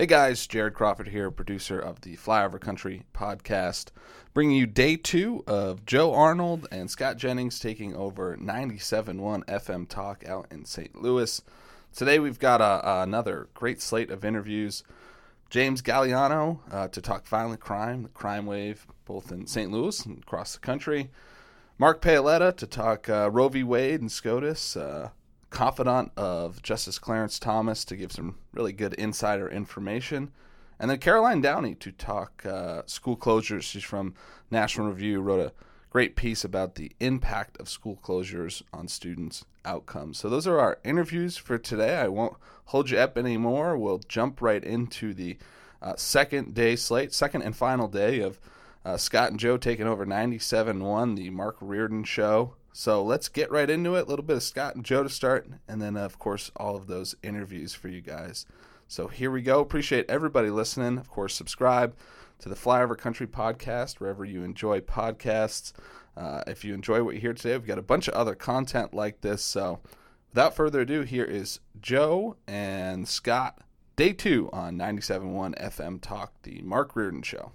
Hey guys, Jared Crawford here, producer of the Flyover Country podcast, bringing you day two of Joe Arnold and Scott Jennings taking over 97.1 FM Talk out in St. Louis. Today we've got a, another great slate of interviews. James Gagliano uh, to talk violent crime, the crime wave, both in St. Louis and across the country. Mark Paoletta to talk uh, Roe v. Wade and SCOTUS. Uh, confidant of Justice Clarence Thomas to give some really good insider information. And then Caroline Downey to talk uh, school closures. She's from National Review, wrote a great piece about the impact of school closures on students' outcomes. So those are our interviews for today. I won't hold you up anymore. We'll jump right into the uh, second day slate, second and final day of uh, Scott and Joe taking over 97 1, the Mark Reardon show. So let's get right into it. A little bit of Scott and Joe to start, and then, of course, all of those interviews for you guys. So here we go. Appreciate everybody listening. Of course, subscribe to the Flyover Country podcast wherever you enjoy podcasts. Uh, if you enjoy what you hear today, we've got a bunch of other content like this. So without further ado, here is Joe and Scott, day two on 97.1 FM Talk, the Mark Reardon Show.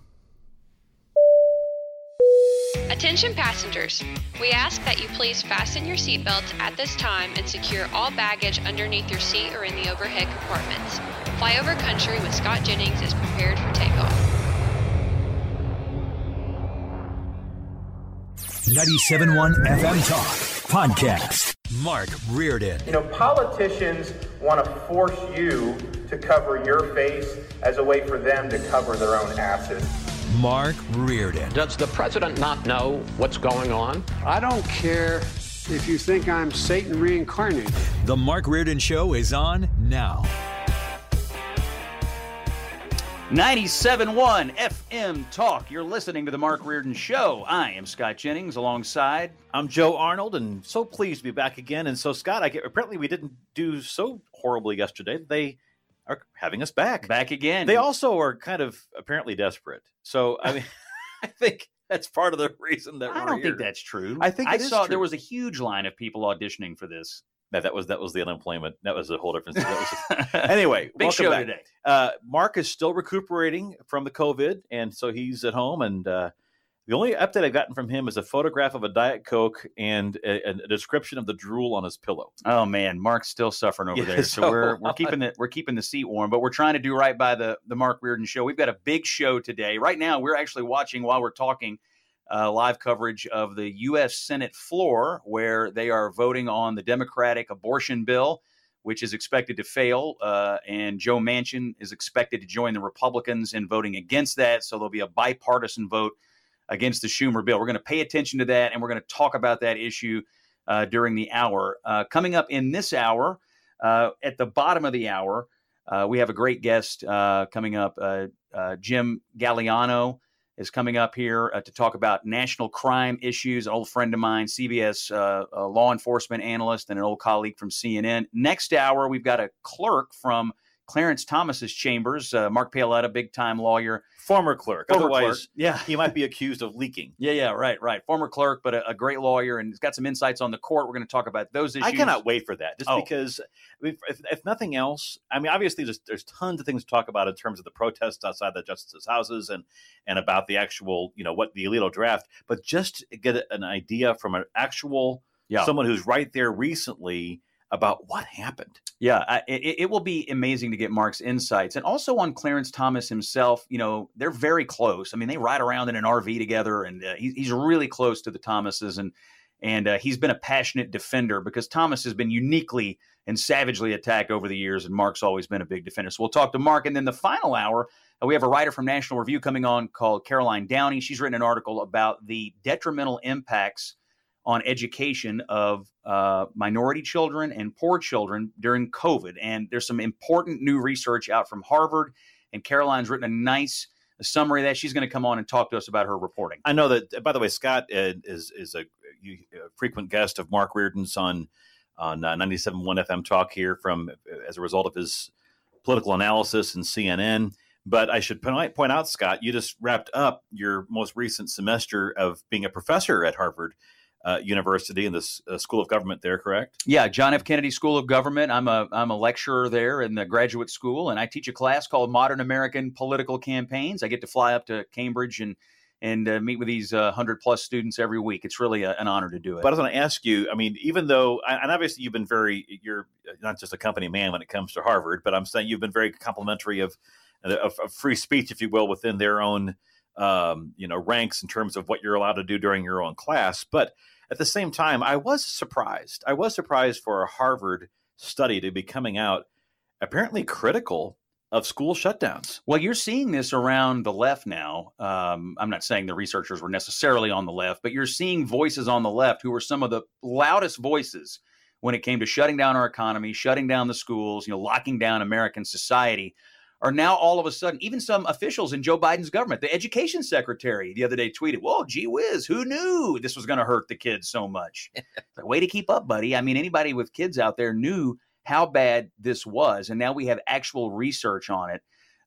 Attention passengers, we ask that you please fasten your seatbelts at this time and secure all baggage underneath your seat or in the overhead compartments. Flyover Country with Scott Jennings is prepared for takeoff. 97.1 FM Talk Podcast. Mark Reardon. You know, politicians want to force you to cover your face as a way for them to cover their own asses. Mark Reardon. Does the president not know what's going on? I don't care if you think I'm Satan reincarnated. The Mark Reardon Show is on now. 97.1 FM Talk. You're listening to the Mark Reardon Show. I am Scott Jennings alongside. I'm Joe Arnold, and so pleased to be back again. And so, Scott, I get, apparently we didn't do so horribly yesterday. They are having us back. Back again. They also are kind of apparently desperate. So I mean, I think that's part of the reason that I we're don't here. think that's true. I think I saw true. there was a huge line of people auditioning for this. No, that was that was the unemployment. That was a whole different. That was anyway, Big welcome show back. today. Uh, Mark is still recuperating from the COVID, and so he's at home. And uh, the only update I've gotten from him is a photograph of a Diet Coke and a, a description of the drool on his pillow. Oh man, Mark's still suffering over Yeah, there. So, so- we're we're keeping the we're keeping the seat warm, but we're trying to do right by the the Mark Reardon show. We've got a big show today. Right now, we're actually watching while we're talking uh, live coverage of the U.S. Senate floor, where they are voting on the Democratic abortion bill, which is expected to fail, uh, and Joe Manchin is expected to join the Republicans in voting against that. So there'll be a bipartisan vote against the Schumer bill. We're going to pay attention to that, and we're going to talk about that issue uh, during the hour. Uh, coming up in this hour, uh, at the bottom of the hour, uh, we have a great guest uh, coming up. Uh, Jim Gagliano is coming up here to talk about national crime issues. An old friend of mine, CBS law enforcement analyst, and an old colleague from CNN. Next hour, we've got a clerk from Clarence Thomas's chambers, uh, Mark Paoletta, big time lawyer. Former clerk. Former Otherwise, clerk. Yeah. he might be accused of leaking. Yeah, yeah, right, right. Former clerk, but a, a great lawyer, and he's got some insights on the court. We're going to talk about those issues. I cannot wait for that, just Oh. because, I mean, if, if nothing else, I mean, obviously, there's, there's tons of things to talk about in terms of the protests outside the justices' houses and and about the actual, you know, what the Alito draft, but just to get an idea from an actual Yeah. someone who's right there recently about what happened. Yeah, it, it will be amazing to get Mark's insights, and also on Clarence Thomas himself. You know, they're very close. I mean, they ride around in an RV together, and uh, he, he's really close to the Thomases, and and uh, he's been a passionate defender because Thomas has been uniquely and savagely attacked over the years, and Mark's always been a big defender. So we'll talk to Mark, and then the final hour, uh, we have a writer from National Review coming on called Caroline Downey. She's written an article about the detrimental impacts on education of uh, minority children and poor children during COVID. And there's some important new research out from Harvard, and Caroline's written a nice summary of that. She's going to come on and talk to us about her reporting. I know that. By the way, Scott uh, is is a, a frequent guest of Mark Reardon's on on uh, 97.1 FM Talk here from as a result of his political analysis and CNN. But I should point out, Scott, you just wrapped up your most recent semester of being a professor at Harvard. Uh, University in the uh, School of Government there, correct? Yeah, John F. Kennedy School of Government. I'm a I'm a lecturer there in the graduate school, and I teach a class called Modern American Political Campaigns. I get to fly up to Cambridge and and uh, meet with these uh, hundred plus students every week. It's really a, an honor to do it. But I was going to ask you. I mean, even though, and obviously you've been very, you're not just a company man when it comes to Harvard, but I'm saying you've been very complimentary of of, of free speech, if you will, within their own um, you know ranks in terms of what you're allowed to do during your own class. But at the same time, I was surprised. I was surprised for a Harvard study to be coming out apparently critical of school shutdowns. Well, you're seeing this around the left now. Um, I'm not saying the researchers were necessarily on the left, but you're seeing voices on the left who were some of the loudest voices when it came to shutting down our economy, shutting down the schools, you know, locking down American society are now all of a sudden, even some officials in Joe Biden's government, the education secretary the other day tweeted, Whoa, gee whiz, who knew this was going to hurt the kids so much? like, way to keep up, buddy. I mean, anybody with kids out there knew how bad this was. And now we have actual research on it.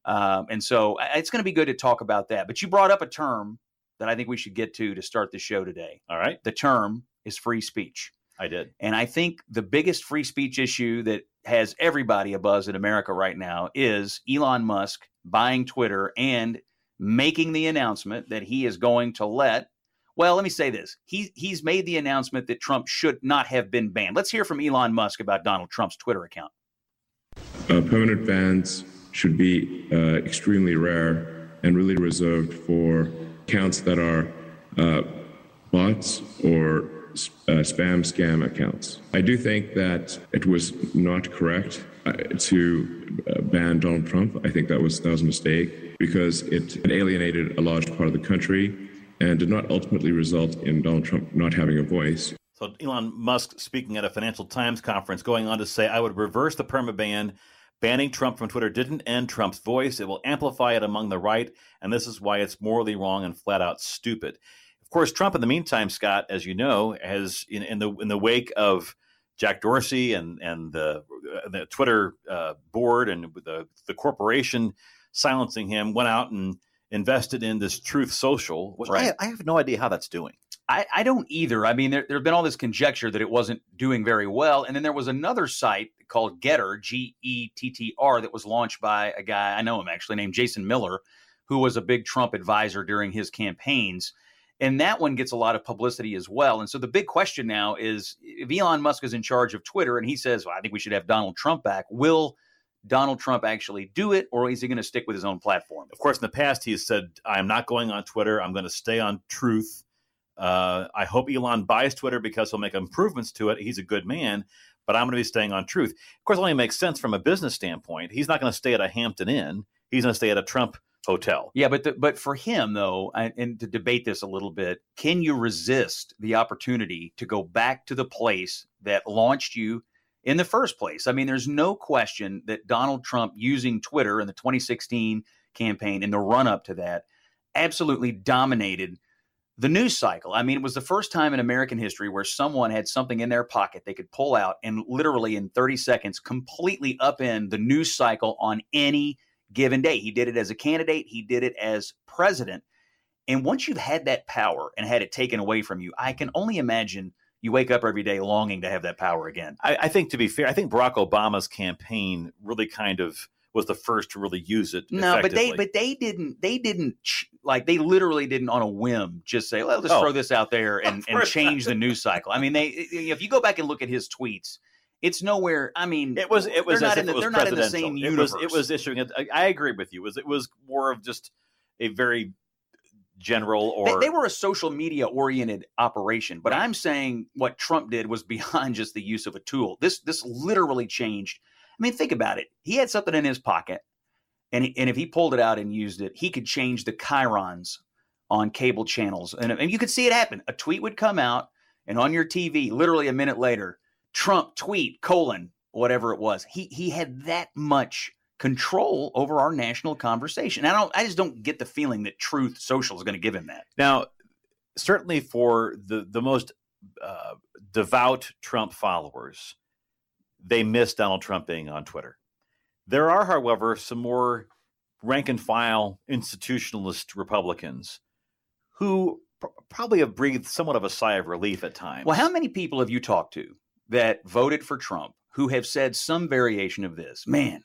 Um, and so it's going to be good to talk about that. But you brought up a term that I think we should get to to start the show today. All right. The term is free speech. I did. And I think the biggest free speech issue that has everybody a buzz in America right now is Elon Musk buying Twitter and making the announcement that he is going to let well, let me say this. He he's made the announcement that Trump should not have been banned. Let's hear from Elon Musk about Donald Trump's Twitter account. Uh, permanent bans should be uh, extremely rare and really reserved for accounts that are uh, bots or uh, spam scam accounts. I do think that it was not correct uh, to uh, ban Donald Trump. I think that was that was a mistake because it alienated a large part of the country and did not ultimately result in Donald Trump not having a voice. So Elon Musk speaking at a Financial Times conference, going on to say, "I would reverse the perma ban." Banning Trump from Twitter didn't end Trump's voice. It will amplify it among the right, and this is why it's morally wrong and flat out stupid. Of course, Trump, in the meantime, Scott, as you know, has in, in the in the wake of Jack Dorsey and and the uh, the Twitter uh, board and the the corporation silencing him, went out and invested in this Truth Social, which right. I, I, have no idea how that's doing. I, I don't either. I mean, there there have been all this conjecture that it wasn't doing very well, and then there was another site called Gettr, G E T T R, that was launched by a guy I know him actually named Jason Miller, who was a big Trump advisor during his campaigns and that one gets a lot of publicity as well. And so the big question now is if Elon Musk is in charge of Twitter and he says, well, I think we should have Donald Trump back, will Donald Trump actually do it or is he going to stick with his own platform? Of course, in the past, he has said, I'm not going on Twitter. I'm going to stay on truth. Uh, I hope Elon buys Twitter because he'll make improvements to it. He's a good man, but I'm going to be staying on truth. Of course, it only makes sense from a business standpoint. He's not going to stay at a Hampton Inn. He's going to stay at a Trump hotel. Yeah, but the, but for him though, and, and to debate this a little bit, can you resist the opportunity to go back to the place that launched you in the first place? I mean, there's no question that Donald Trump using Twitter in the 2016 campaign in the run up to that absolutely dominated the news cycle. I mean, it was the first time in American history where someone had something in their pocket they could pull out and literally in 30 seconds completely upend the news cycle on any given day. He did it as a candidate, he did it as president. And once you've had that power and had it taken away from you, I can only imagine you wake up every day longing to have that power again. I, I think, to be fair, I think Barack Obama's campaign really kind of was the first to really use it. No, but they but they didn't they didn't like they literally didn't on a whim just say, well, let's oh. throw this out there and, and change the news cycle. I mean, they if you go back and look at his tweets, it's nowhere. I mean, it was. It was. They're, not in, the, they're not in the same universe. It was. It was issuing it. I agree with you. It was. It was more of just a very general or they, they were a social media oriented operation. But right. I'm saying what Trump did was beyond just the use of a tool. This this literally changed. I mean, think about it. He had something in his pocket, and he, and if he pulled it out and used it, he could change the chyrons on cable channels, and, and you could see it happen. A tweet would come out, and on your TV, literally a minute later Trump tweet colon whatever it was. He he had that much control over our national conversation. I don't I just don't get the feeling that Truth Social is going to give him that. Now, certainly for the the most uh, devout Trump followers, they miss Donald Trump being on Twitter. There are, however, some more rank and file institutionalist Republicans who pr- probably have breathed somewhat of a sigh of relief at times. Well, how many people have you talked to that voted for Trump who have said some variation of this? Man,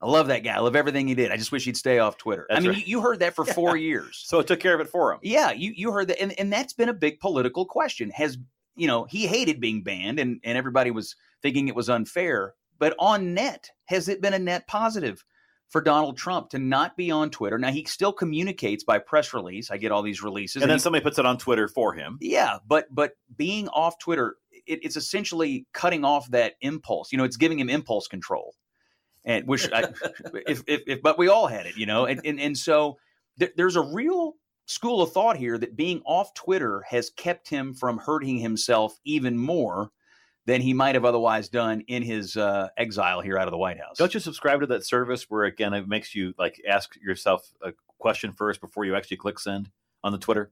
I love that guy. I love everything he did. I just wish he'd stay off Twitter. That's I mean, right. you, you heard that for four years. So it took care of it for him. Yeah, you you heard that, and, and that's been a big political question. Has you know he hated being banned, and and everybody was thinking it was unfair. But on net, has it been a net positive for Donald Trump to not be on Twitter? Now he still communicates by press release. I get all these releases, And then he- somebody puts it on Twitter for him. yeah, but but being off Twitter, it, it's essentially cutting off that impulse. You know, it's giving him impulse control. And which, I, if, if if but we all had it, you know, and and, and so there, there's a real school of thought here that being off Twitter has kept him from hurting himself even more than he might have otherwise done in his uh, exile here out of the White House. Don't you subscribe to that service where again it makes you like ask yourself a question first before you actually click send on the Twitter?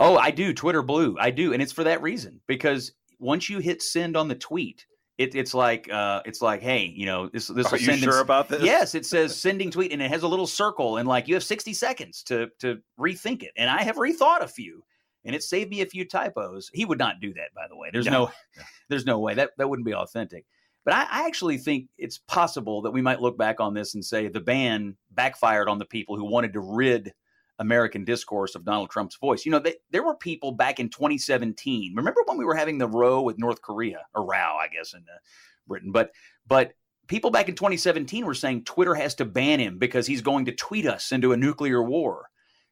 Oh, I do. Twitter Blue. I do, and it's for that reason because once you hit send on the tweet, it, it's like uh, it's like, hey, you know, this this Are you sure about this? Yes, it says sending tweet, and it has a little circle, and like you have sixty seconds to to rethink it. And I have rethought a few, and it saved me a few typos. He would not do that, by the way. There's No. no, there's no way that that wouldn't be authentic. But I, I actually think it's possible that we might look back on this and say the ban backfired on the people who wanted to rid American discourse of Donald Trump's voice. You know, they, there were people back in 2017. Remember when we were having the row with North Korea, or row, I guess, in uh, Britain. But but people back in 2017 were saying Twitter has to ban him because he's going to tweet us into a nuclear war.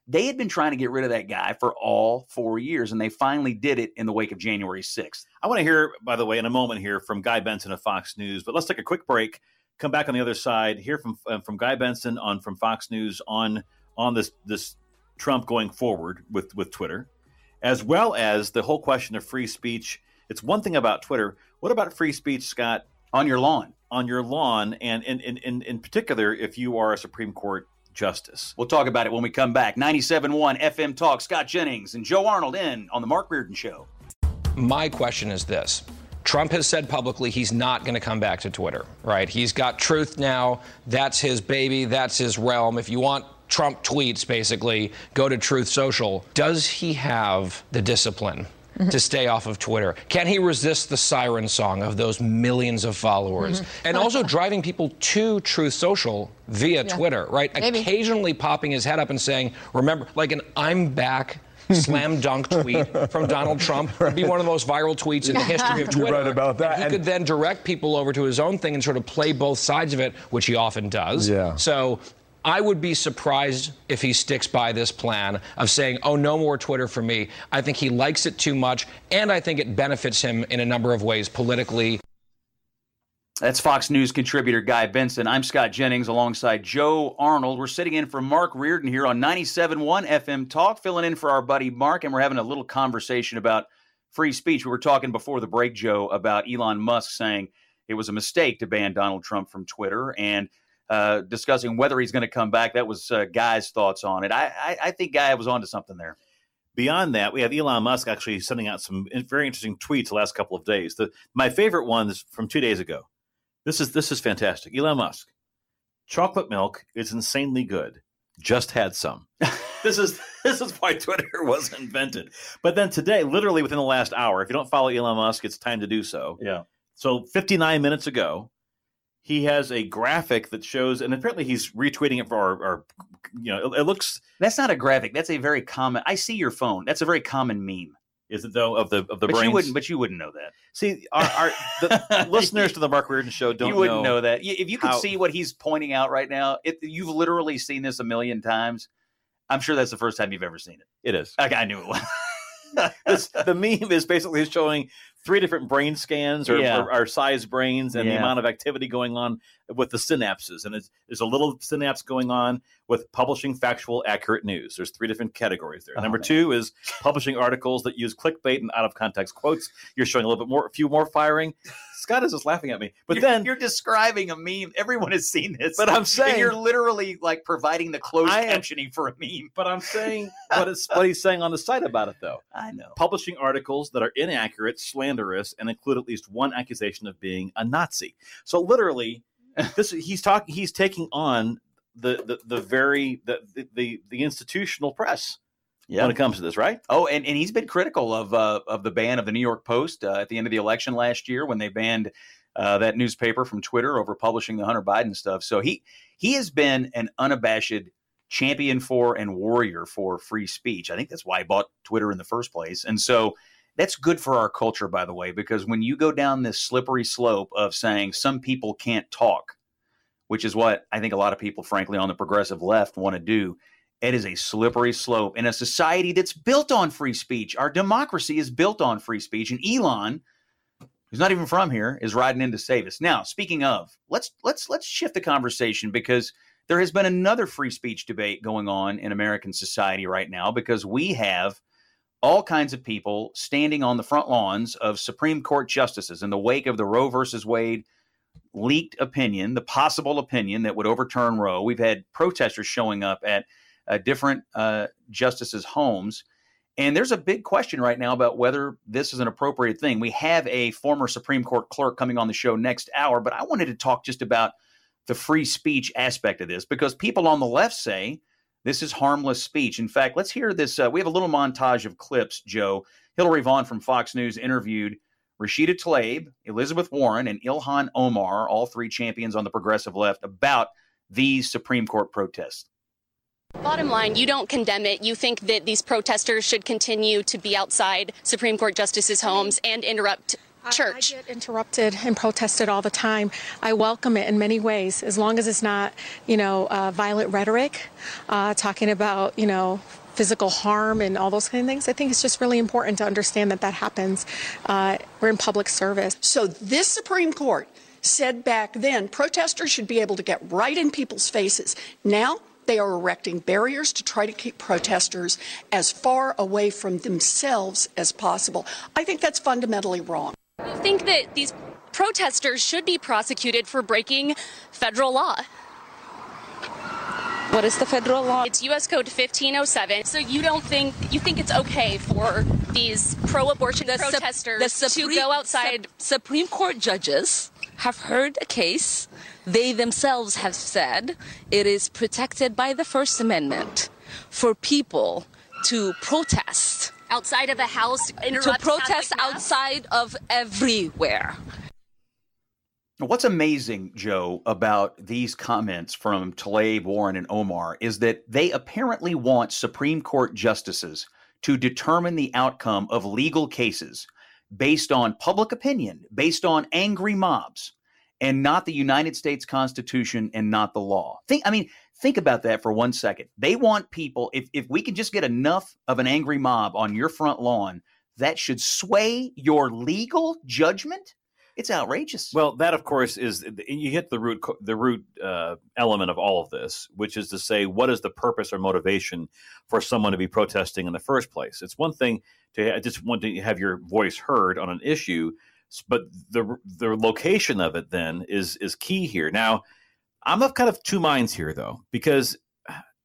They had been trying to get rid of that guy for all four years, and they finally did it in the wake of January 6th. I want to hear, by the way, in a moment here from Guy Benson of Fox News. But let's take a quick break. Come back on the other side. Hear from uh, from Guy Benson on from Fox News on on this this Trump going forward with with Twitter, as well as the whole question of free speech. It's one thing about Twitter. What about free speech, Scott? On your lawn. On your lawn, and in in, in, in particular, if you are a Supreme Court justice. We'll talk about it when we come back. 97.1 FM Talk, Scott Jennings and Joe Arnold in on The Mark Reardon Show. My question is this. Trump has said publicly he's not going to come back to Twitter, right? He's got truth now. That's his baby. That's his realm. If you want Trump tweets, basically, go to Truth Social. Does he have the discipline? Mm-hmm. To stay off of Twitter. Can he resist the siren song of those millions of followers? Mm-hmm. And also driving people to Truth Social via Yeah. Twitter, right? Maybe. Occasionally popping his head up and saying, remember, like an I'm back slam dunk tweet from Donald Trump would be one of the most viral tweets in the history of Twitter. You're right about that. He And- could then direct people over to his own thing and sort of play both sides of it, which he often does. Yeah. So I would be surprised if he sticks by this plan of saying, oh, no more Twitter for me. I think he likes it too much, and I think it benefits him in a number of ways politically. That's Fox News contributor Guy Benson. I'm Scott Jennings alongside Joe Arnold. We're sitting in for Mark Reardon here on 97.1 FM Talk, filling in for our buddy Mark, and we're having a little conversation about free speech. We were talking before the break, Joe, about Elon Musk saying it was a mistake to ban Donald Trump from Twitter and uh, discussing whether he's going to come back. That was uh, Guy's thoughts on it. I, I, I think Guy was onto something there. Beyond that, we have Elon Musk actually sending out some very interesting tweets the last couple of days. The, my favorite one is from two days ago. This is this is fantastic. Elon Musk, chocolate milk is insanely good. Just had some. this is this is why Twitter was invented. But then today, literally within the last hour, if you don't follow Elon Musk, it's time to do so. Yeah. So 59 minutes ago, he has a graphic that shows, and apparently he's retweeting it for our, our you know, it, it looks. That's not a graphic. That's a very common. I see your phone. That's a very common meme. Is it though of the of the but brains? you wouldn't. But you wouldn't know that. See, our, our the listeners to the Mark Reardon show don't you wouldn't know, know, that. If you could how- see what he's pointing out right now, it, you've literally seen this a million times. I'm sure that's the first time you've ever seen it. It is. Okay, I knew it was. this, the meme is basically showing three different brain scans or, Yeah. or, or size brains and the amount of activity going on with the synapses. And it's, there's a little synapse going on with publishing factual, accurate news. There's three different categories there. Oh, Number man. two is publishing articles that use clickbait and out of context quotes. You're showing a little bit more, a few more firing. Scott is just laughing at me. But You're- then you're describing a meme. Everyone has seen this. But I'm saying- you're literally like providing the closed I am- captioning for a meme. But I'm saying what, is, what he's saying on the site about it, though. I know. Publishing articles that are inaccurate, slanderous, and include at least one accusation of being a Nazi. So literally, this he's talking. He's taking on the the, the very the, the the institutional press. Yeah. when it comes to this, right? Oh, and, and he's been critical of uh, of the ban of the New York Post uh, at the end of the election last year when they banned uh, that newspaper from Twitter over publishing the Hunter Biden stuff. So he he has been an unabashed champion for and warrior for free speech. I think that's why he bought Twitter in the first place. And so that's good for our culture, by the way, because when you go down this slippery slope of saying some people can't talk, which is what I think a lot of people, frankly, on the progressive left want to do. It is a slippery slope in a society that's built on free speech. Our democracy is built on free speech. And Elon, who's not even from here, is riding in to save us. Now, speaking of, let's let's let's shift the conversation because there has been another free speech debate going on in American society right now because we have all kinds of people standing on the front lawns of Supreme Court justices in the wake of the Roe versus Wade leaked opinion, the possible opinion that would overturn Roe. We've had protesters showing up at different uh, justices' homes. And there's a big question right now about whether this is an appropriate thing. We have a former Supreme Court clerk coming on the show next hour, but I wanted to talk just about the free speech aspect of this because people on the left say this is harmless speech. In fact, let's hear this. Uh, we have a little montage of clips, Joe. Hillary Vaughn from Fox News interviewed Rashida Tlaib, Elizabeth Warren, and Ilhan Omar, all three champions on the progressive left, about these Supreme Court protests. Bottom line, you don't condemn it. You think that these protesters should continue to be outside Supreme Court justices' homes and interrupt church. I, I, get interrupted and protested all the time. I welcome it in many ways, as long as it's not, you know, uh, violent rhetoric, uh, talking about, you know, physical harm and all those kind of things. I think it's just really important to understand that that happens. Uh, we're in public service. So this Supreme Court said back then protesters should be able to get right in people's faces. Now they are erecting barriers to try to keep protesters as far away from themselves as possible. I think that's fundamentally wrong. You think that these protesters should be prosecuted for breaking federal law? What is the federal law? It's U.S. Code 1507. So you don't think you think it's okay for these pro-abortion the protesters the Supreme, to go outside? Supreme Court judges have heard a case. They themselves have said it is protected by the First Amendment for people to protest outside of the house, to protest outside of everywhere. What's amazing, Joe, about these comments from Tlaib, Warren, and Omar is that they apparently want Supreme Court justices to determine the outcome of legal cases based on public opinion, based on angry mobs, and not the United States Constitution and not the law. Think, I mean, think about that for one second. They want people, if, if we can just get enough of an angry mob on your front lawn, that should sway your legal judgment it's outrageous. Well, that of course is you hit the root the root uh, element of all of this, which is to say, what is the purpose or motivation for someone to be protesting in the first place? It's one thing to just want to have your voice heard on an issue, but the the location of it then is is key here. Now, I'm of kind of two minds here though, because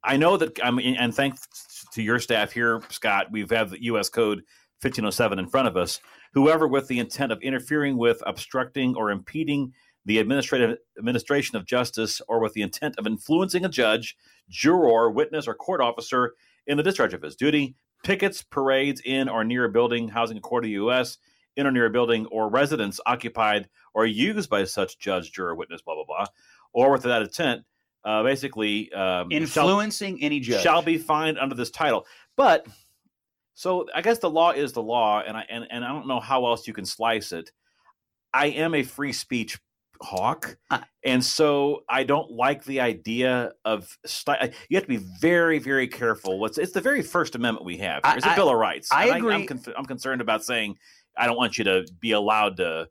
I know that I'm and thanks to your staff here, Scott, we've had the U.S. Code 1507 in front of us whoever with the intent of interfering with, obstructing, or impeding the administrative administration of justice, or with the intent of influencing a judge, juror, witness, or court officer in the discharge of his duty, pickets, parades in or near a building housing a court of the U.S., in or near a building or residence occupied or used by such judge, juror, witness, blah blah blah, or with that intent, uh, basically um, influencing shall, any judge shall be fined under this title. But so I guess the law is the law, and I and, and I don't know how else you can slice it. I am a free speech hawk, uh, and so I don't like the idea of st- you have to be very very careful. What's it's the very First Amendment we have. It's a Bill of Rights. I agree. I, am con- I'm concerned about saying I don't want you to be allowed to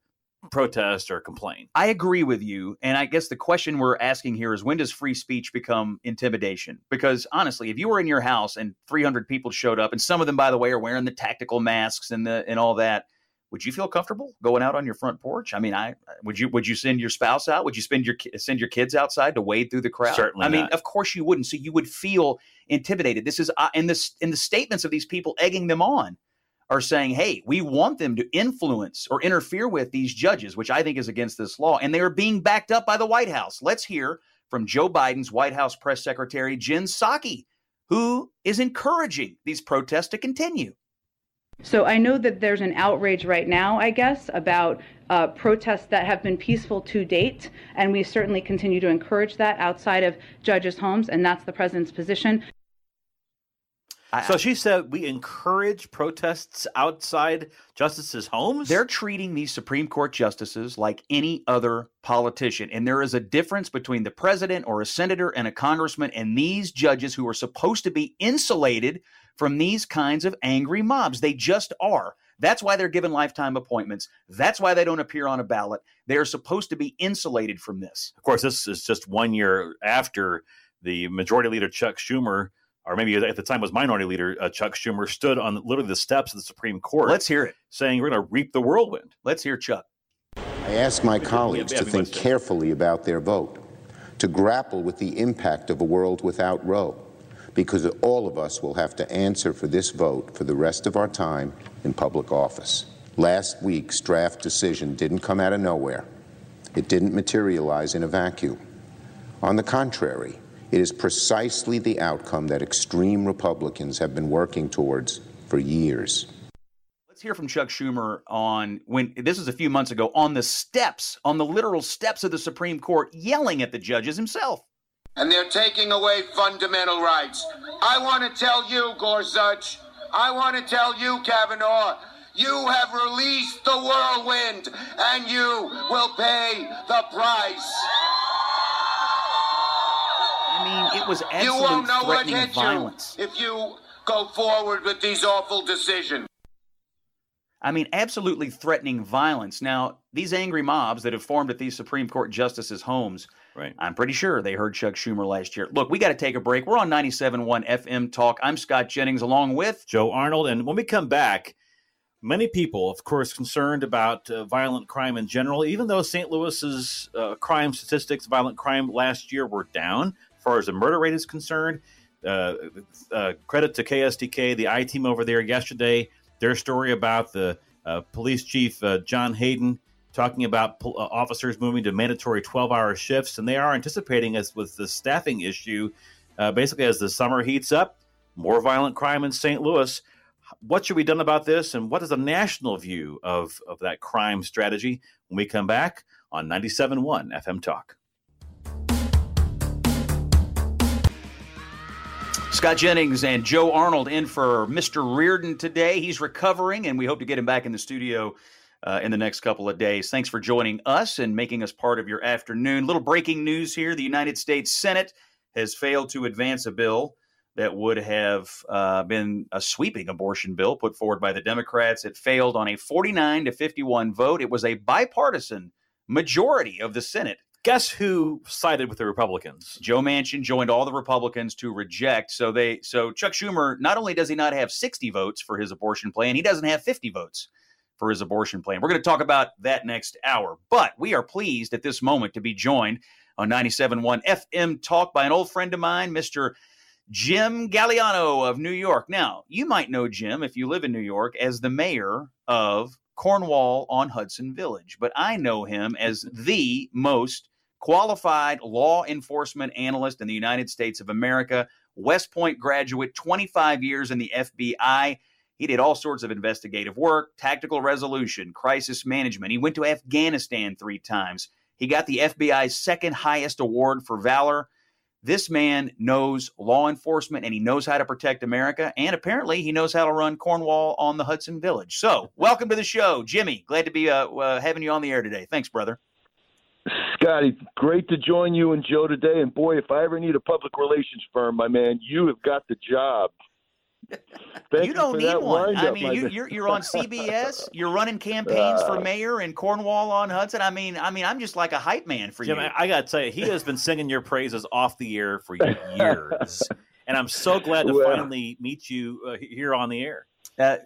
protest or complain. I agree with you. And I guess the question we're asking here is when does free speech become intimidation? Because honestly, if you were in your house and 300 people showed up, and some of them, by the way, are wearing the tactical masks and the and all that, would you feel comfortable going out on your front porch? I mean, I would you would you send your spouse out? Would you spend your send your kids outside to wade through the crowd? Certainly. I mean, of course you wouldn't. So you would feel intimidated. This is uh, in this in the statements of these people egging them on are saying, hey, we want them to influence or interfere with these judges, which I think is against this law. And they are being backed up by the White House. Let's hear from Joe Biden's White House press secretary, Jen Psaki, who is encouraging these protests to continue. So I know that there's an outrage right now, I guess, about uh, protests that have been peaceful to date, and we certainly continue to encourage that outside of judges' homes, and that's the president's position. So she said we encourage protests outside justices' homes. They're treating these Supreme Court justices like any other politician. And there is a difference between the president or a senator and a congressman and these judges who are supposed to be insulated from these kinds of angry mobs. They just are. That's why they're given lifetime appointments. That's why they don't appear on a ballot. They are supposed to be insulated from this. Of course, this is just one year after the majority leader Chuck Schumer, or maybe at the time was minority leader uh, Chuck Schumer, stood on literally the steps of the Supreme Court. Let's hear it. Saying we're going to reap the whirlwind. Let's hear Chuck. I ask my colleagues to think carefully about their vote, to grapple with the impact of a world without Roe, because all of us will have to answer for this vote for the rest of our time in public office. Last week's draft decision didn't come out of nowhere. It didn't materialize in a vacuum. On the contrary, it is precisely the outcome that extreme Republicans have been working towards for years. Let's hear from Chuck Schumer on when this is a few months ago on the steps, on the literal steps of the Supreme Court, yelling at the judges himself. And they're taking away fundamental rights. I want to tell you, Gorsuch, I want to tell you, Kavanaugh, you have released the whirlwind and you will pay the price. I mean, it was You won't know what threatening hit violence. you if you go forward with these awful decisions. I mean, absolutely threatening violence. Now, these angry mobs that have formed at these Supreme Court justices' homes, right. I'm pretty sure they heard Chuck Schumer last year. Look, we got to take a break. We're on 97.1 FM Talk. I'm Scott Jennings along with Joe Arnold. And when we come back, many people, of course, concerned about uh, violent crime in general, even though St. Louis's uh, crime statistics, violent crime last year were down as far as the murder rate is concerned. Uh, uh, credit to KSDK, the I team over there yesterday, their story about the uh, police chief, uh, John Hayden, talking about pol- uh, officers moving to mandatory 12 hour shifts. And they are anticipating, as with the staffing issue, uh, basically as the summer heats up, more violent crime in St. Louis. What should be done about this? And what is the national view of, of that crime strategy when we come back on 97.1 FM Talk? Scott Jennings and Joe Arnold in for Mr. Reardon today. He's recovering, and we hope to get him back in the studio uh, in the next couple of days. Thanks for joining us and making us part of your afternoon. Little breaking news here the United States Senate has failed to advance a bill that would have uh, been a sweeping abortion bill put forward by the Democrats. It failed on a 49 to 51 vote. It was a bipartisan majority of the Senate Guess who sided with the Republicans? Joe Manchin joined all the Republicans to reject. So they so Chuck Schumer not only does he not have 60 votes for his abortion plan, he doesn't have 50 votes for his abortion plan. We're going to talk about that next hour. But we are pleased at this moment to be joined on 97.1 FM Talk by an old friend of mine, Mr. Jim Gagliano of New York. Now, you might know Jim if you live in New York as the mayor of Cornwall on Hudson Village, but I know him as the most qualified law enforcement analyst in the United States of America, West Point graduate, 25 years in the FBI. He did all sorts of investigative work, tactical resolution, crisis management. He went to Afghanistan three times. He got the FBI's second highest award for valor. This man knows law enforcement and he knows how to protect America. And apparently, he knows how to run Cornwall on the Hudson Village. So, welcome to the show, Jimmy. Glad to be uh, uh, having you on the air today. Thanks, brother. Scotty, great to join you and Joe today. And boy, if I ever need a public relations firm, my man, you have got the job. Thank you don't for need that one. I mean, you, man. you're you're on CBS. You're running campaigns for Uh, mayor in Cornwall on Hudson. I mean, I mean, I'm just like a hype man for Jim, you. I, I got to tell you, he has been singing your praises off the air for years. and I'm so glad to Well- finally meet you uh, here on the air. Uh,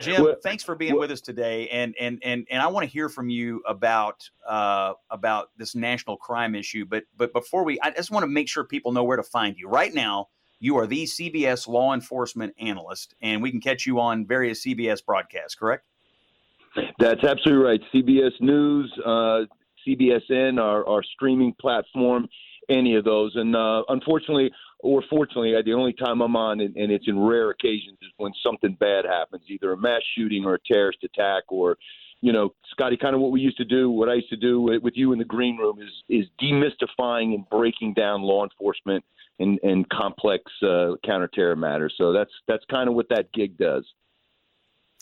Jim, Well- thanks for being with us today, and and and and I want to hear from you about uh, about this national crime issue. But but before we, I just want to make sure people know where to find you. Right now, you are the CBS law enforcement analyst, and we can catch you on various CBS broadcasts. Correct? That's absolutely right. CBS News, uh, CBSN, our, our streaming platform, any of those. And uh, unfortunately, or fortunately, the only time I'm on, and, and it's in rare occasions, is when something bad happens, either a mass shooting or a terrorist attack, or you know, Scotty, kind of what we used to do, what I used to do with you in the green room is is demystifying and breaking down law enforcement and, and complex uh, counterterror matters. So that's that's kind of what that gig does.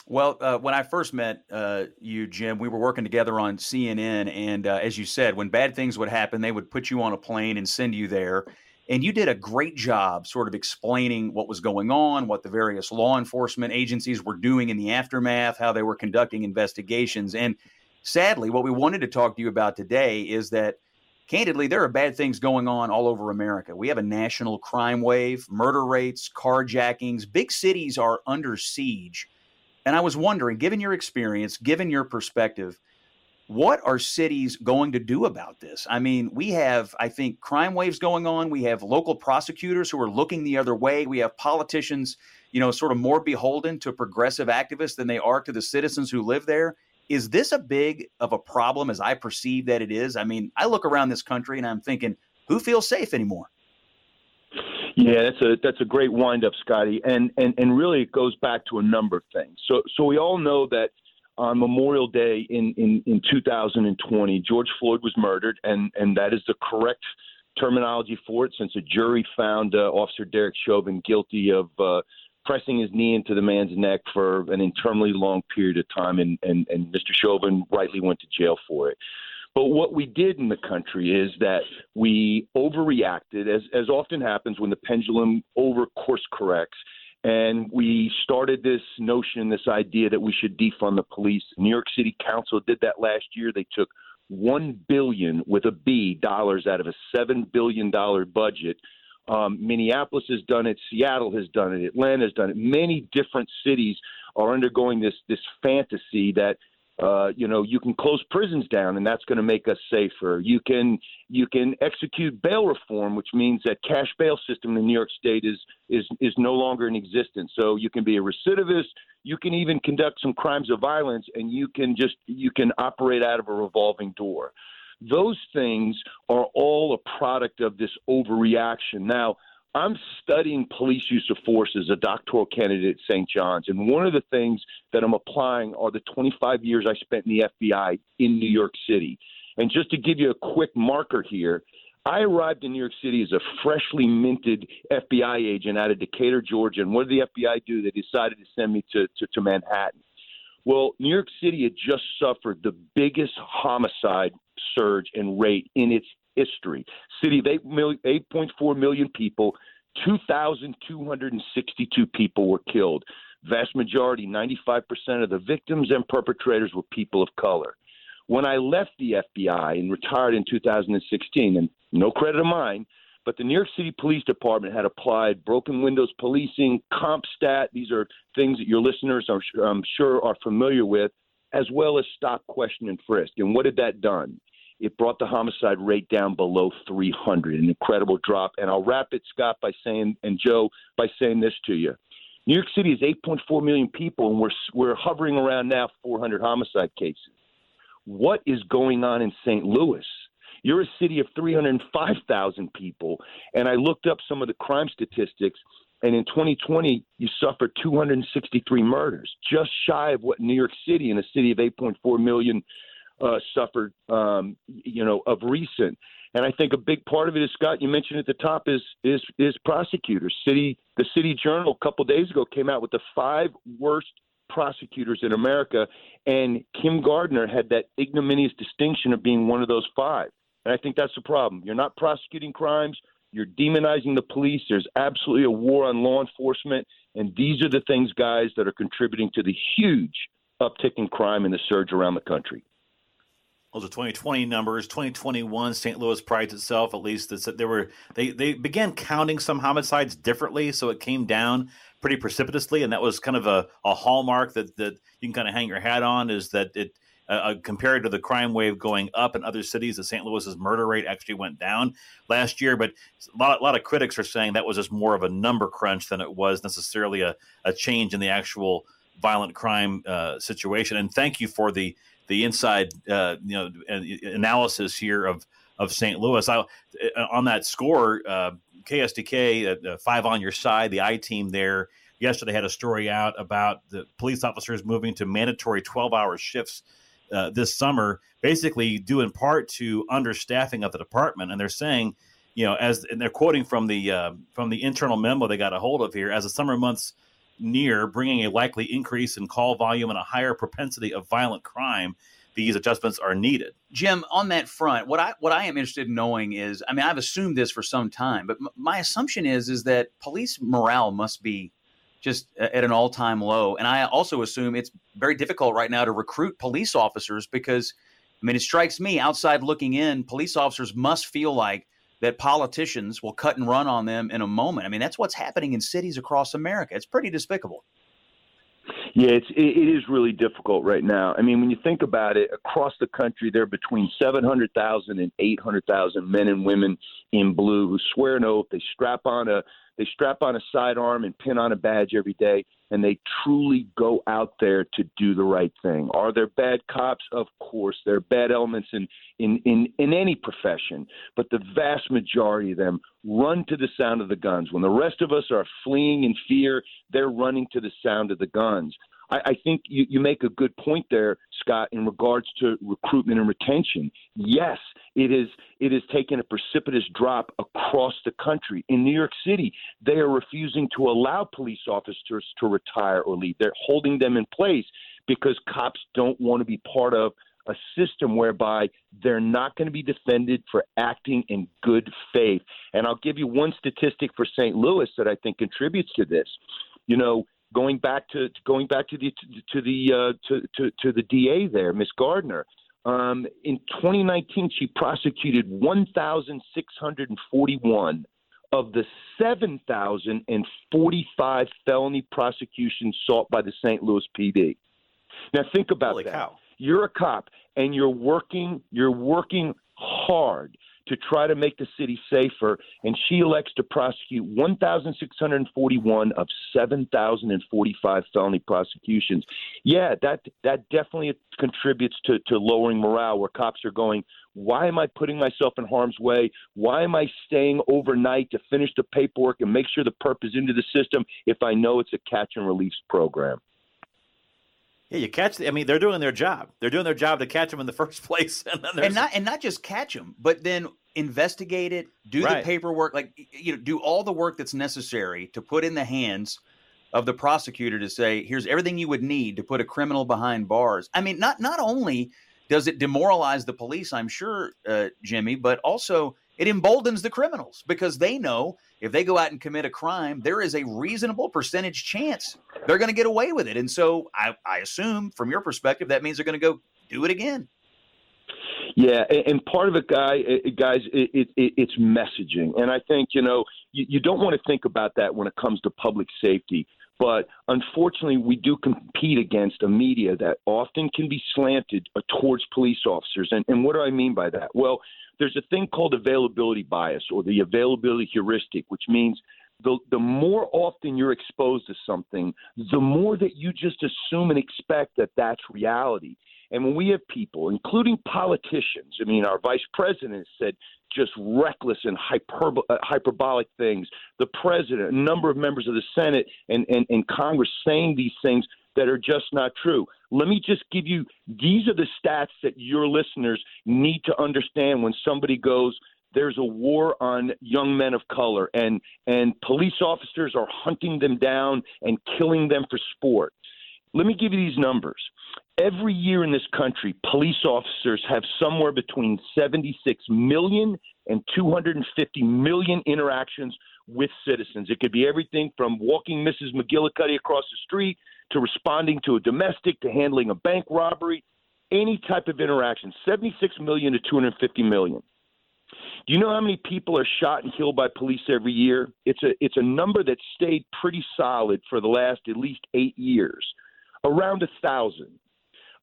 Well, uh, when I first met uh, you, Jim, we were working together on CNN, and uh, as you said, when bad things would happen, they would put you on a plane and send you there. And you did a great job sort of explaining what was going on, what the various law enforcement agencies were doing in the aftermath, how they were conducting investigations. And sadly, what we wanted to talk to you about today is that candidly, there are bad things going on all over America. We have a national crime wave, murder rates, carjackings. Big cities are under siege. And I was wondering, given your experience, given your perspective, what are cities going to do about this? I mean, we have, I think, crime waves going on. We have local prosecutors who are looking the other way. We have politicians, you know, sort of more beholden to progressive activists than they are to the citizens who live there. Is this a big of a problem as I perceive that it is? I mean, I look around this country and I'm thinking, who feels safe anymore? Yeah, that's a that's a great wind up, Scotty, and and and really it goes back to a number of things. So so we all know that on Memorial Day in, in, in 2020, George Floyd was murdered, and, and that is the correct terminology for it since a jury found uh, Officer Derek Chauvin guilty of uh, pressing his knee into the man's neck for an interminably long period of time, and, and, and Mr. Chauvin rightly went to jail for it. But what we did in the country is that we overreacted, as, as often happens when the pendulum over course corrects, and we started this notion, this idea that we should defund the police. New York City Council did that last year. They took one billion with a B dollars out of a seven billion dollar budget. Um, Minneapolis has done it. Seattle has done it. Atlanta has done it. Many different cities are undergoing this this fantasy that uh, you know, you can close prisons down, and that's going to make us safer. You can you can execute bail reform, which means that cash bail system in New York State is is is no longer in existence. So you can be a recidivist. You can even conduct some crimes of violence, and you can just you can operate out of a revolving door. Those things are all a product of this overreaction. Now, I'm studying police use of force as a doctoral candidate at St. John's. And one of the things that I'm applying are the 25 years I spent in the FBI in New York City. And just to give you a quick marker here, I arrived in New York City as a freshly minted FBI agent out of Decatur, Georgia. And what did the FBI do? They decided to send me to, to, to Manhattan. Well, New York City had just suffered the biggest homicide surge and rate in its history. City of 8 million, 8.4 million people, 2,262 people were killed. Vast majority, 95% of the victims and perpetrators were people of color. When I left the FBI and retired in 2016, and no credit of mine, but the New York City Police Department had applied broken windows policing, CompStat. These are things that your listeners, are, I'm sure, are familiar with, as well as stop, question, and frisk. And what had that done? It brought the homicide rate down below 300, an incredible drop. And I'll wrap it, Scott, by saying, and Joe, by saying this to you. New York City is 8.4 million people, and we're, we're hovering around now 400 homicide cases. What is going on in St. Louis? You're a city of 305,000 people, and I looked up some of the crime statistics, and in 2020, you suffered 263 murders, just shy of what New York City, in a city of 8.4 million uh, suffered, um, you know, of recent. And I think a big part of it is Scott. You mentioned at the top is is is prosecutors. City the City Journal a couple days ago came out with the five worst prosecutors in America, and Kim Gardner had that ignominious distinction of being one of those five. And I think that's the problem. You're not prosecuting crimes. You're demonizing the police. There's absolutely a war on law enforcement. And these are the things, guys, that are contributing to the huge uptick in crime and the surge around the country. Those are 2020 numbers. 2021, St. Louis prides itself, at least, that there were they they began counting some homicides differently, so it came down pretty precipitously, and that was kind of a, a hallmark that that you can kind of hang your hat on is that it. Uh, uh, compared to the crime wave going up in other cities, the St. Louis's murder rate actually went down last year. But a lot, a lot of critics are saying that was just more of a number crunch than it was necessarily a, a change in the actual violent crime uh, situation. And thank you for the the inside uh, you know analysis here of of St. Louis. I, uh, on that score, uh, KSDK, uh, Five on Your Side, the I team there, yesterday had a story out about the police officers moving to mandatory 12 hour shifts uh, this summer, basically due in part to understaffing of the department. And they're saying, you know, as and they're quoting from the uh, from the internal memo they got a hold of here, as the summer months near, bringing a likely increase in call volume and a higher propensity of violent crime, these adjustments are needed. Jim, on that front, what I what I am interested in knowing is, I mean, I've assumed this for some time, but m- my assumption is is that police morale must be just uh, at an all time low, and I also assume it's very difficult right now to recruit police officers because, I mean, it strikes me outside looking in, police officers must feel like that politicians will cut and run on them in a moment. I mean, that's what's happening in cities across America. It's pretty despicable. Yeah, it's it, is really difficult right now. I mean, when you think about it, across the country, there are between 700,000 and 800,000 men and women in blue who swear an oath. They strap on a they strap on a sidearm and pin on a badge every day, and they truly go out there to do the right thing. Are there bad cops? Of course, there are bad elements in in in, in any profession, but the vast majority of them run to the sound of the guns. When the rest of us are fleeing in fear, they're running to the sound of the guns. I, I think you, you make a good point there, Scott, in regards to recruitment and retention. Yes, it is it is taking a precipitous drop across the country. In New York City, they are refusing to allow police officers to retire or leave. They're holding them in place because cops don't want to be part of a system whereby they're not going to be defended for acting in good faith. And I'll give you one statistic for St. Louis that I think contributes to this. You know, going back to going back to the to the uh, to, to to the DA there, Miss Gardner. Um, in 2019, she prosecuted 1,641 of the 7,045 felony prosecutions sought by the St. Louis PD. Now think about Holy that. cow. You're a cop and you're working you're working hard to try to make the city safer, and she elects to prosecute 1,641 of 7,045 felony prosecutions. Yeah, that that definitely contributes to, to lowering morale, where cops are going, why am I putting myself in harm's way? Why am I staying overnight to finish the paperwork and make sure the perp is into the system if I know it's a catch and release program? Yeah, you catch. The, I mean, they're doing their job. They're doing their job to catch them in the first place, and then and not and not just catch them, but then investigate it, do Right. the paperwork, like you know, do all the work that's necessary to put in the hands of the prosecutor to say, here's everything you would need to put a criminal behind bars. I mean, not not only does it demoralize the police, I'm sure, uh, Jimmy, but also it emboldens the criminals because they know if they go out and commit a crime, there is a reasonable percentage chance they're going to get away with it. And so I, I assume, from your perspective, that means they're going to go do it again. Yeah, and, part of it, guy, guys, it, it, it's messaging, and I think you know you, you don't want to think about that when it comes to public safety. But unfortunately, we do compete against a media that often can be slanted uh, towards police officers. And, and what do I mean by that? Well, there's a thing called availability bias or the availability heuristic, which means the, the more often you're exposed to something, the more that you just assume and expect that that's reality. And when we have people, including politicians, I mean, our vice president said just reckless and hyperbo- uh, hyperbolic things. The president, a number of members of the Senate and, and, and Congress saying these things that are just not true. Let me just give you these are the stats that your listeners need to understand when somebody goes, there's a war on young men of color and and police officers are hunting them down and killing them for sport. Let me give you these numbers. Every year in this country, police officers have somewhere between 76 million and 250 million interactions with citizens. It could be everything from walking Mrs. McGillicuddy across the street to responding to a domestic to handling a bank robbery, any type of interaction. 76 million to 250 million. Do you know how many people are shot and killed by police every year? It's a it's a number that stayed pretty solid for the last at least eight years, around a thousand.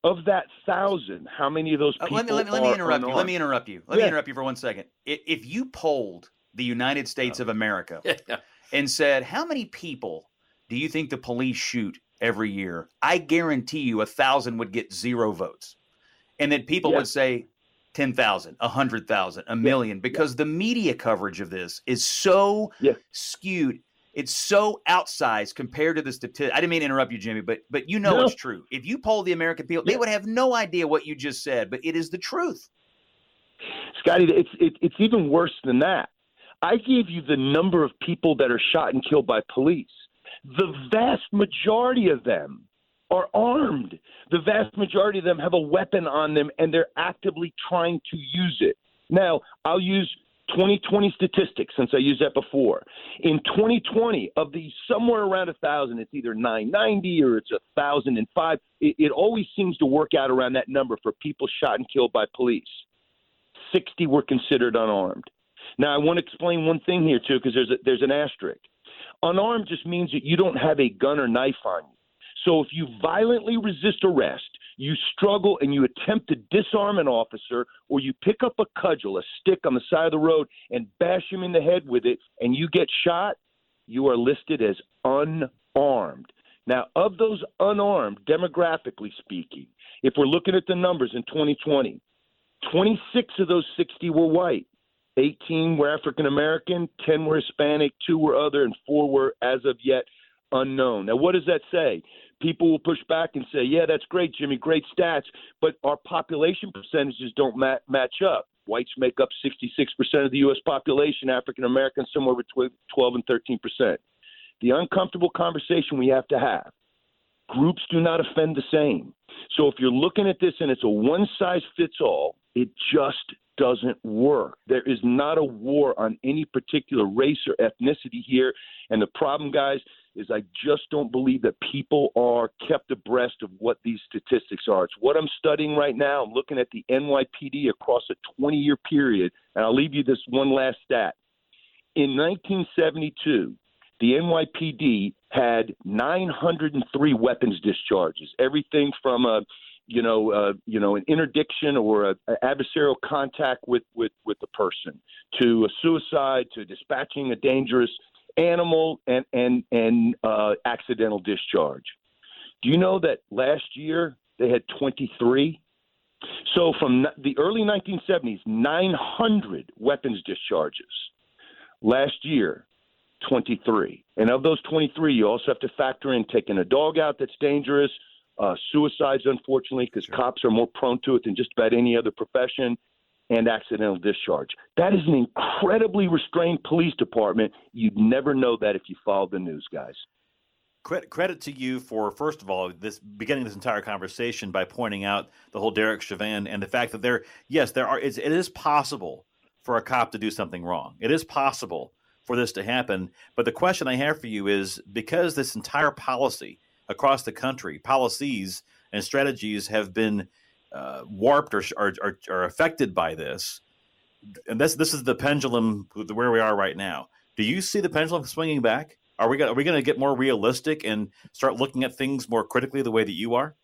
Of that thousand, how many of those Uh, people let me let me, let me are interrupt you. Let me interrupt you. Let me interrupt you for one second. I- If you polled the United States of America and said, "How many people do you think the police shoot every year?" I guarantee you, a thousand would get zero votes, and then people Yeah. would say, 10,000, 100,000, a million because the media coverage of this is so skewed. It's so outsized compared to the statistic. I didn't mean to interrupt you, Jimmy, but but you know No. it's true. If you poll the American people, they would have no idea what you just said, but it is the truth. Scotty, it's it, it's even worse than that. I gave you the number of people that are shot and killed by police. The vast majority of them are armed. The vast majority of them have a weapon on them, and they're actively trying to use it. Now, I'll use 2020 statistics since I used that before. In 2020, of the somewhere around a thousand, it's either 990 or it's a thousand and five. It, it always seems to work out around that number for people shot and killed by police. 60 were considered unarmed. Now, I want to explain one thing here too, because there's there's an asterisk. Unarmed just means that you don't have a gun or knife on you. So if you violently resist arrest, you struggle and you attempt to disarm an officer, or you pick up a cudgel, a stick on the side of the road, and bash him in the head with it, and you get shot, you are listed as unarmed. Now, of those unarmed, demographically speaking, if we're looking at the numbers in 2020, 26 of those 60 were white. 18 were African American, 10 were Hispanic, 2 were other, and 4 were, as of yet, unknown. Now, what does that say? People will push back and say, yeah, that's great, Jimmy, great stats, but our population percentages don't ma- match up. Whites make up 66% of the U.S. population, African Americans somewhere between 12 and 13 percent. The uncomfortable conversation we have to have groups do not offend the same. So if you're looking at this and it's a one size fits all, it just doesn't work. There is not a war on any particular race or ethnicity here. And the problem, guys, is I just don't believe that people are kept abreast of what these statistics are. It's what I'm studying right now. I'm looking at the NYPD across a 20 year period. And I'll leave you this one last stat. In 1972, the NYPD had 903 weapons discharges, everything from a you know, uh, you know, an interdiction or a, a adversarial contact with, with, with the person, to a suicide, to dispatching a dangerous animal, and and and uh, accidental discharge. Do you know that last year they had 23? So from the early 1970s, 900 weapons discharges. Last year, 23. And of those 23, you also have to factor in taking a dog out that's dangerous, uh, suicides, unfortunately, because cops are more prone to it than just about any other profession, and accidental discharge. That is an incredibly restrained police department. You'd never know that if you followed the news, guys. Credit, credit to you for first of all this beginning this entire conversation by pointing out the whole Derek Chauvin and the fact that there, yes, there are. It's, it is possible for a cop to do something wrong. It is possible for this to happen. But the question I have for you is because this entire policy across the country, policies and strategies have been uh, warped or, or, or, affected by this. And this this is the pendulum where we are right now. Do you see the pendulum swinging back? Are we gonna, are we going to get more realistic and start looking at things more critically the way that you are?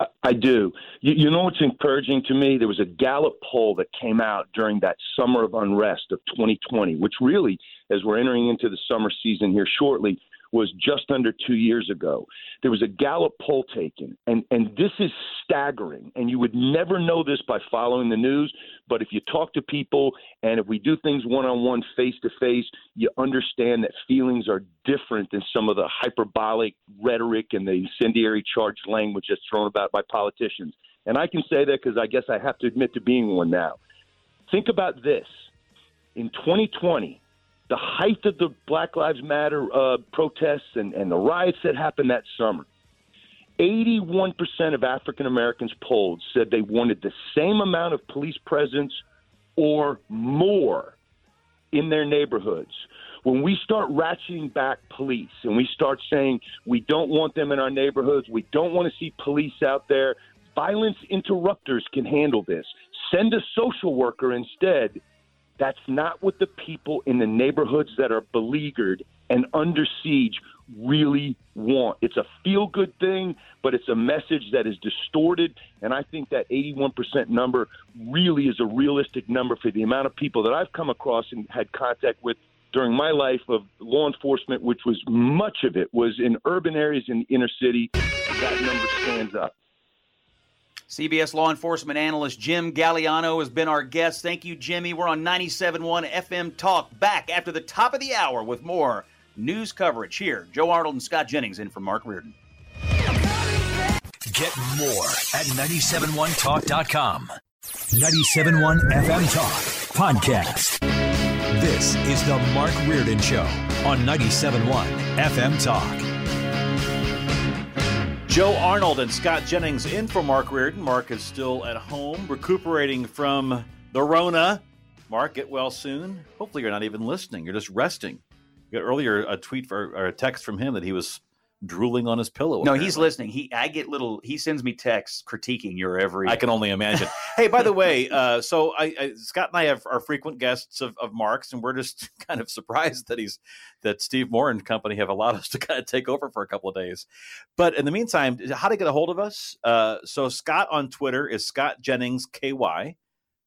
I- I do. You, you know what's encouraging to me? There was a Gallup poll that came out during that summer of unrest of 2020, which really, as we're entering into the summer season here shortly, was just under two years ago. There was a Gallup poll taken, and, and this is staggering. And you would never know this by following the news, but if you talk to people and if we do things one on one, face to face, you understand that feelings are different than some of the hyperbolic rhetoric and the incendiary charged language that's thrown about by politicians. And I can say that because I guess I have to admit to being one now. Think about this. In 2020, the height of the Black Lives Matter uh, protests and, and the riots that happened that summer, 81% of African Americans polled said they wanted the same amount of police presence or more in their neighborhoods. When we start ratcheting back police and we start saying we don't want them in our neighborhoods, we don't want to see police out there, violence interrupters can handle this. Send a social worker instead. That's not what the people in the neighborhoods that are beleaguered and under siege really want. It's a feel good thing, but it's a message that is distorted. And I think that 81% number really is a realistic number for the amount of people that I've come across and had contact with during my life of law enforcement, which was much of it was in urban areas in the inner city. That number stands up. CBS law enforcement analyst Jim Gagliano has been our guest. Thank you, Jimmy. We're on 97.1 FM Talk. Back after the top of the hour with more news coverage here. Joe Arnold and Scott Jennings in for Mark Reardon. Get more at 971talk.com. 971 FM Talk Podcast. This is the Mark Reardon Show on 971 FM Talk. Joe Arnold and Scott Jennings in for Mark Reardon. Mark is still at home recuperating from the Rona. Mark, get well soon. Hopefully, you're not even listening. You're just resting. You got earlier a tweet for, or a text from him that he was drooling on his pillow. No, apparently. he's listening. He, I get little. He sends me texts critiquing your every. I can only imagine. hey, by the way, uh, so I, I, Scott and I have are frequent guests of, of Mark's, and we're just kind of surprised that he's that Steve Moore and company have allowed us to kind of take over for a couple of days. But in the meantime, how to get a hold of us? Uh, so Scott on Twitter is Scott Jennings KY.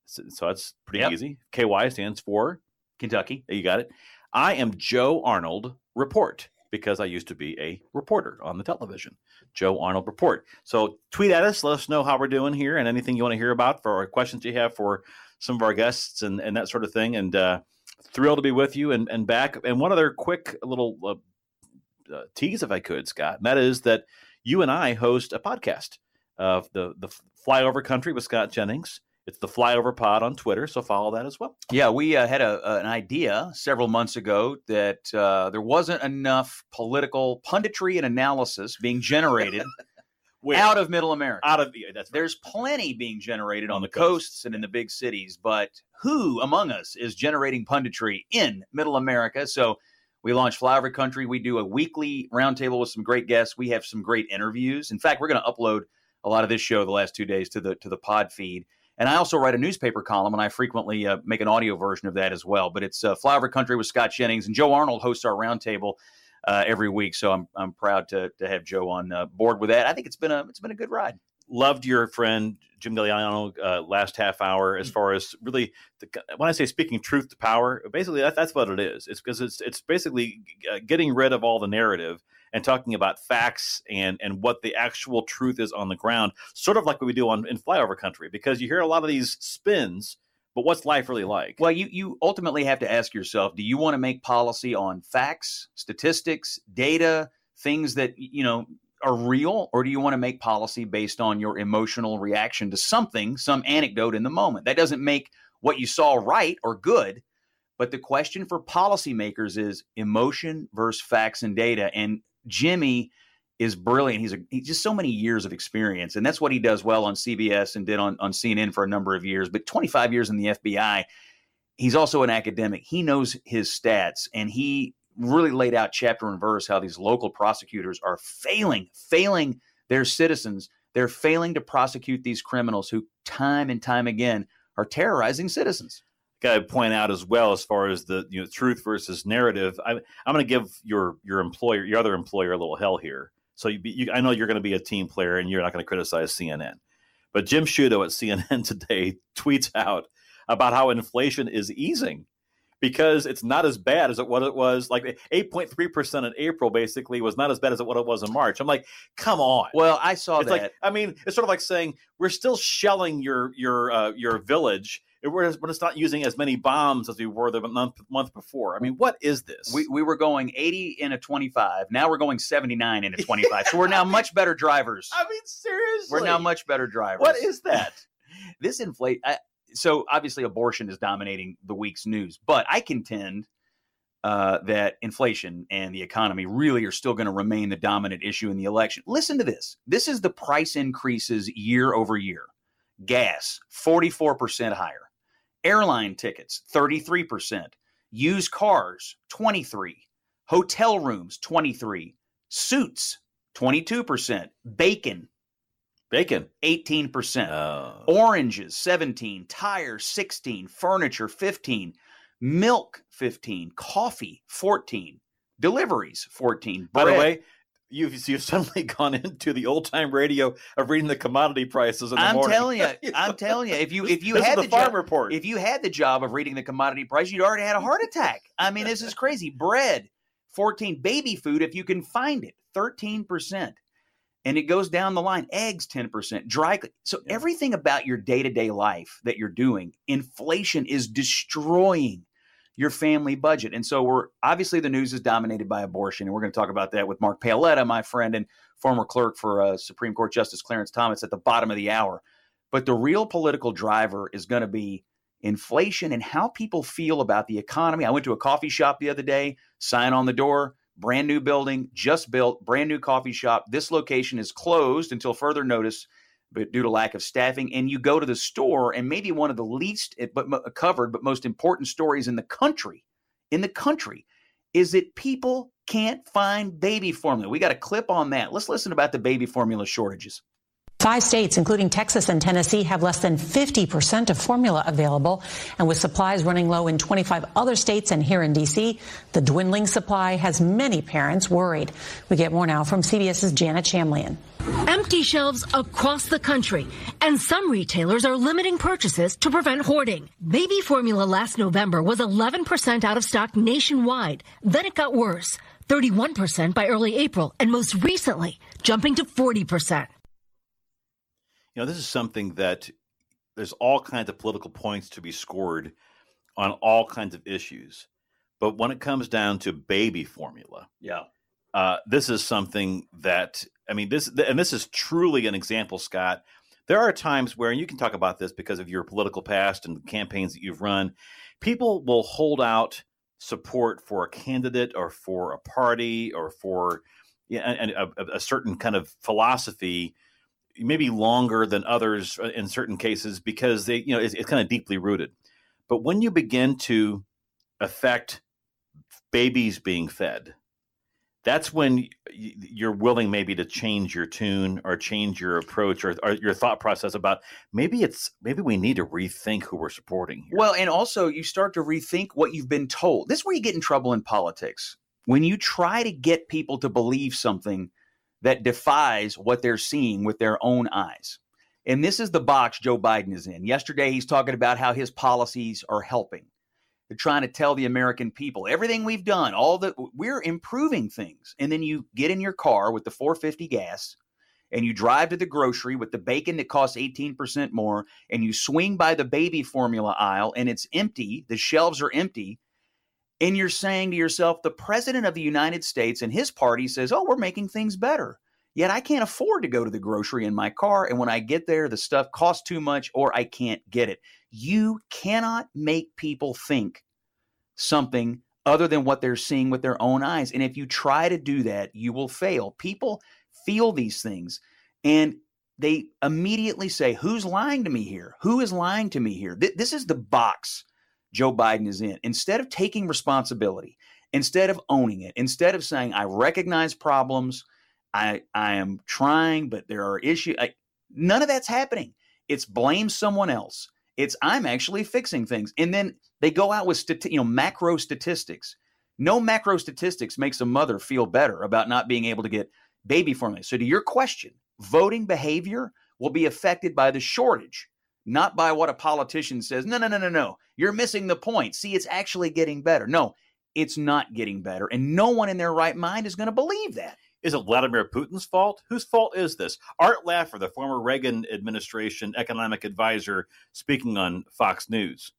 So, so that's pretty Yep. easy. KY stands for Kentucky. You got it. I am Joe Arnold Report because I used to be a reporter on the television. Joe Arnold Report. So tweet at us, let us know how we're doing here and anything you want to hear about for questions you have for some of our guests and, and that sort of thing. And uh, thrilled to be with you and, and back. And one other quick little uh, uh, tease, if I could, Scott, and that is that you and I host a podcast of the the Flyover Country with Scott Jennings. It's the Flyover Pod on Twitter, so follow that as well. Yeah, we uh, had a, an idea several months ago that uh, there wasn't enough political punditry and analysis being generated out of Middle America. Out of yeah, that's right. There's plenty being generated on, On the the coast. coasts and in the big cities, but who among us is generating punditry in Middle America? So we launched Flyover Country. We do a weekly roundtable with some great guests. We have some great interviews. In fact, we're going to upload a lot of this show the last two days to the to the pod feed. And I also write a newspaper column, and I frequently uh, make an audio version of that as well. But it's uh, Flyover Country with Scott Jennings and Joe Arnold hosts our roundtable uh, every week. So I'm I'm proud to to have Joe on uh, board with that. I think it's been a it's been a good ride. loved your friend Jim Gagliano uh, last half hour as far as really the, when I say speaking truth to power, basically that, that's what it is. It's because it's it's basically uh, getting rid of all the narrative and talking about facts and and what the actual truth is on the ground, sort of like what we do on in flyover country. Because you hear a lot of these spins, but what's life really like? Well, you you ultimately have to ask yourself: Do you want to make policy on facts, statistics, data, things that you know are real, or do you want to make policy based on your emotional reaction to something, some anecdote in the moment? That doesn't make what you saw right or good. But the question for policymakers is emotion versus facts and data. And Jimmy is brilliant. He's a he's just so many years of experience, and that's what he does well on CBS and did on on CNN for a number of years. But 25 years in the FBI, he's also an academic. He knows his stats, and he really laid out chapter and verse how these local prosecutors are failing, failing their citizens. They're failing to prosecute these criminals who, time and time again, are terrorizing citizens. Got to point out as well as far as the you know truth versus narrative. I, I'm going to give your your employer, your other employer, a little hell here. So you, be- you I know you're going to be a team player and you're not going to criticize CNN, but Jim Sciutto at CNN today tweets out about how inflation is easing because it's not as bad as it what it was like 8.3 percent in April basically was not as bad as what it was in March. I'm like, come on. Well, I saw it's that. like I mean, it's sort of like saying we're still shelling your your uh, your village. We're, we're just not using as many bombs as we were the month month before. I mean, what is this? We, we were going 80 in a 25. Now we're going 79 in a 25. so we're now much better drivers. I mean, seriously, We're now much better drivers. What is that? this inflate. I, so obviously, abortion is dominating the week's news, but I contend uh, that inflation and the economy really are still going to remain the dominant issue in the election. Listen to this. This is the price increases year over year. Gas, 44% higher. Airline tickets, 33%. Used cars, 23. Hotel rooms, 23. Suits, 22%. Bacon, bacon, 18%. Oranges, 17. Tires, 16. Furniture, 15. Milk, 15. Coffee, 14. Deliveries, 14. By the way, you've you've suddenly gone into the old time radio of reading the commodity prices in the I'm morning. telling you, I'm telling you, if you if you This had the the, farm job, report. if you had the job of reading the commodity price, you'd already had a heart attack. I mean, this is crazy. Bread, 14. Baby food, if you can find it, 13 percent. and it goes down the line eggs 10% dry so everything about your day-to-day life that you're doing inflation is destroying your family budget. And so we're obviously the news is dominated by abortion and we're going to talk about that with mark paoletta my friend and former clerk for uh, supreme court justice clarence thomas at the bottom of the hour. But the real political driver is going to be inflation and how people feel about the economy. I went to a coffee shop the other day sign on the door brand new building, just built, brand new coffee shop. This location is closed until further notice, but due to lack of staffing. And you go to the store, and maybe one of the least eh, but covered but most important stories in the country, in the country, is that people can't find baby formula. We got a clip on that. Let's listen about the baby formula shortages. Five states, including Texas and Tennessee, have less than 50% of formula available. And with supplies running low in 25 other states and here in D.C., the dwindling supply has many parents worried. We get more now from CBS's Jana Shamlian. Empty shelves across the country, and some retailers are limiting purchases to prevent hoarding. Baby formula last November was 11% out of stock nationwide. Then it got worse, 31% by early April, and most recently, jumping to 40% you know, this is something that there's all kinds of political points to be scored on all kinds of issues. But when it comes down to baby formula, yeah, uh, this is something that I mean, this and this is truly an example, Scott. There are times where, and you can talk about this because of your political past and the campaigns that you've run, people will hold out support for a candidate or for a party or for yeah, a, a, a certain kind of philosophy maybe longer than others uh, in certain cases because they you know it's, it's kind of deeply rooted. But when you begin to affect babies being fed that's when you're willing maybe to change your tune or change your approach or, or, your thought process about maybe it's maybe we need to rethink who we're supporting here. well and also you start to rethink what you've been told. This is where you get in trouble in politics. When you try to get people to believe something that defies what they're seeing with their own eyes. And this is the box Joe Biden is in. Yesterday, he's talking about how his policies are helping. They're trying to tell the American people everything we've done, all that we're improving things. And then you get in your car with the 450 gas and you drive to the grocery with the bacon that costs 18% more and you swing by the baby formula aisle and it's empty, the shelves are empty and you're saying to yourself, the president of the United States and his party says, oh, we're making things better. Yet I can't afford to go to the grocery in my car. And when I get there, the stuff costs too much or I can't get it. You cannot make people think something other than what they're seeing with their own eyes. And if you try to do that, you will fail. People feel these things and they immediately say, Who's lying to me here? Who is lying to me here? This is the box Joe Biden is in. Instead of taking responsibility, instead of owning it, instead of saying, I recognize problems, I, I am trying, but there are issues, I, none of that's happening. It's blame someone else. It's I'm actually fixing things. And then they go out with stati- you know macro statistics. No macro statistics makes a mother feel better about not being able to get baby formula. So to your question, voting behavior will be affected by the shortage not by what a politician says. No, no, no, no, no. You're missing the point. See, it's actually getting better. No, it's not getting better. And no one in their right mind is going to believe that. Is it Vladimir Putin's fault? Whose fault is this? Art Laffer, the former Reagan administration economic advisor, speaking on Fox News.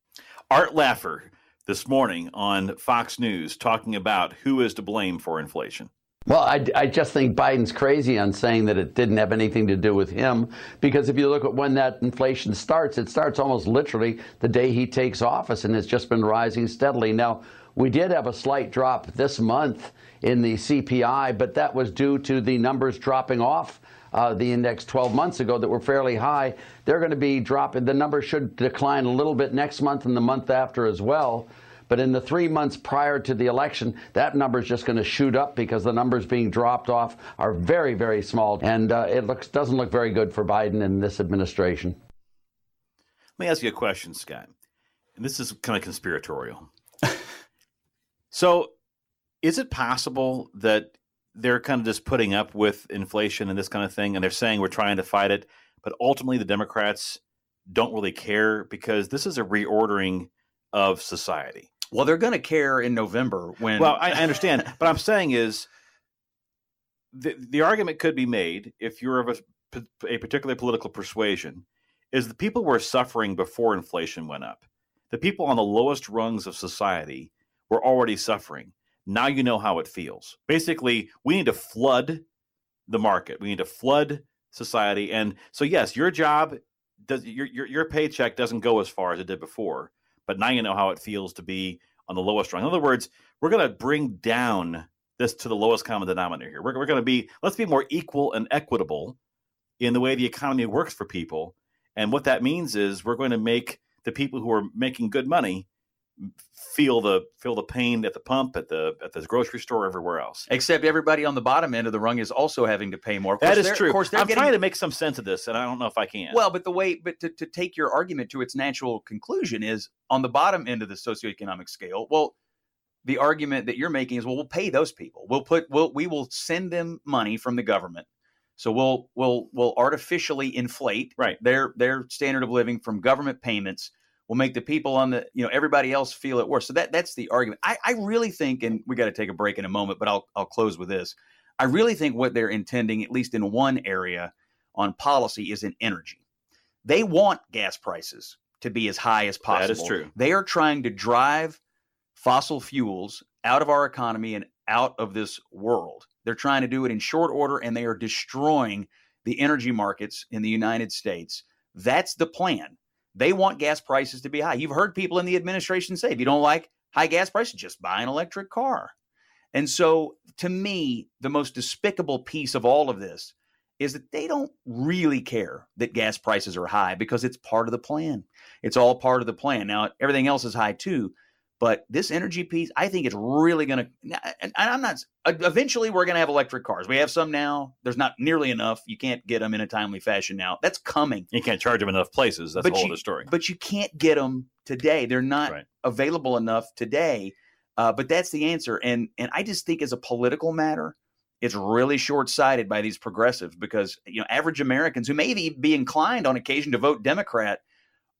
Art Laffer this morning on Fox News talking about who is to blame for inflation. Well, I, I, just think Biden's crazy on saying that it didn't have anything to do with him because if you look at when that inflation starts, it starts almost literally the day he takes office and it's just been rising steadily. Now, we did have a slight drop this month in the CPI, but that was due to the numbers dropping off uh, the index 12 months ago that were fairly high. They're going to be dropping. The numbers should decline a little bit next month and the month after as well. But in the three months prior to the election, that number is just going to shoot up because the numbers being dropped off are very, very small, and uh, it looks doesn't look very good for Biden and this administration. Let me ask you a question, Scott. And this is kind of conspiratorial. so, is it possible that they're kind of just putting up with inflation and this kind of thing, and they're saying we're trying to fight it, but ultimately the Democrats don't really care because this is a reordering of society. Well, they're going to care in November when. Well, I, understand, but I'm saying is the, the argument could be made if you're of a, a particular political persuasion is the people were suffering before inflation went up. The people on the lowest rungs of society were already suffering. Now you know how it feels. Basically, we need to flood the market. We need to flood society. And so, yes, your job does your, your your paycheck doesn't go as far as it did before, but now you know how it feels to be on the lowest rung. In other words, we're going to bring down this to the lowest common denominator here. We're, we're going to be let's be more equal and equitable in the way the economy works for people. And what that means is we're going to make the people who are making good money feel the feel the pain at the pump, at the at the grocery store, everywhere else. Except everybody on the bottom end of the rung is also having to pay more. Of that is true. Of course, I'm getting, trying to make some sense of this, and I don't know if I can. Well, but the way, but to, to take your argument to its natural conclusion is on the bottom end of the socioeconomic scale. Well, the argument that you're making is, well, we'll pay those people. We'll put, we'll, we will send them money from the government. So we'll, we'll, we'll artificially inflate right. their, their standard of living from government payments will make the people on the you know everybody else feel it worse. So that that's the argument. I, I really think, and we got to take a break in a moment, but I'll I'll close with this. I really think what they're intending, at least in one area on policy, is in energy. They want gas prices to be as high as possible. That is true. They are trying to drive fossil fuels out of our economy and out of this world. They're trying to do it in short order, and they are destroying the energy markets in the United States. That's the plan. They want gas prices to be high. You've heard people in the administration say, if you don't like high gas prices, just buy an electric car. And so, to me, the most despicable piece of all of this is that they don't really care that gas prices are high because it's part of the plan. It's all part of the plan. Now, everything else is high too, but this energy piece, I think it's really going to. And I'm not. Eventually, we're going to have electric cars. We have some now. There's not nearly enough. You can't get them in a timely fashion now. That's coming. You can't charge them enough places. That's but a whole you, other story. But you can't get them today. They're not right. available enough today. Uh, but that's the answer. And and I just think as a political matter, it's really short sighted by these progressives because you know average Americans who may be inclined on occasion to vote Democrat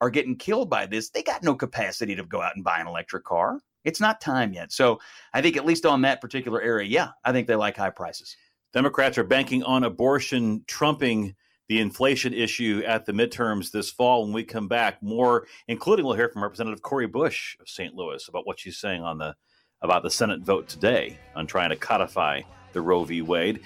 are getting killed by this. They got no capacity to go out and buy an electric car. It's not time yet. So I think at least on that particular area, yeah, I think they like high prices. Democrats are banking on abortion trumping the inflation issue at the midterms this fall. When we come back, more, including we'll hear from Representative Cori Bush of St. Louis about what she's saying on the about the Senate vote today on trying to codify the Roe v. Wade.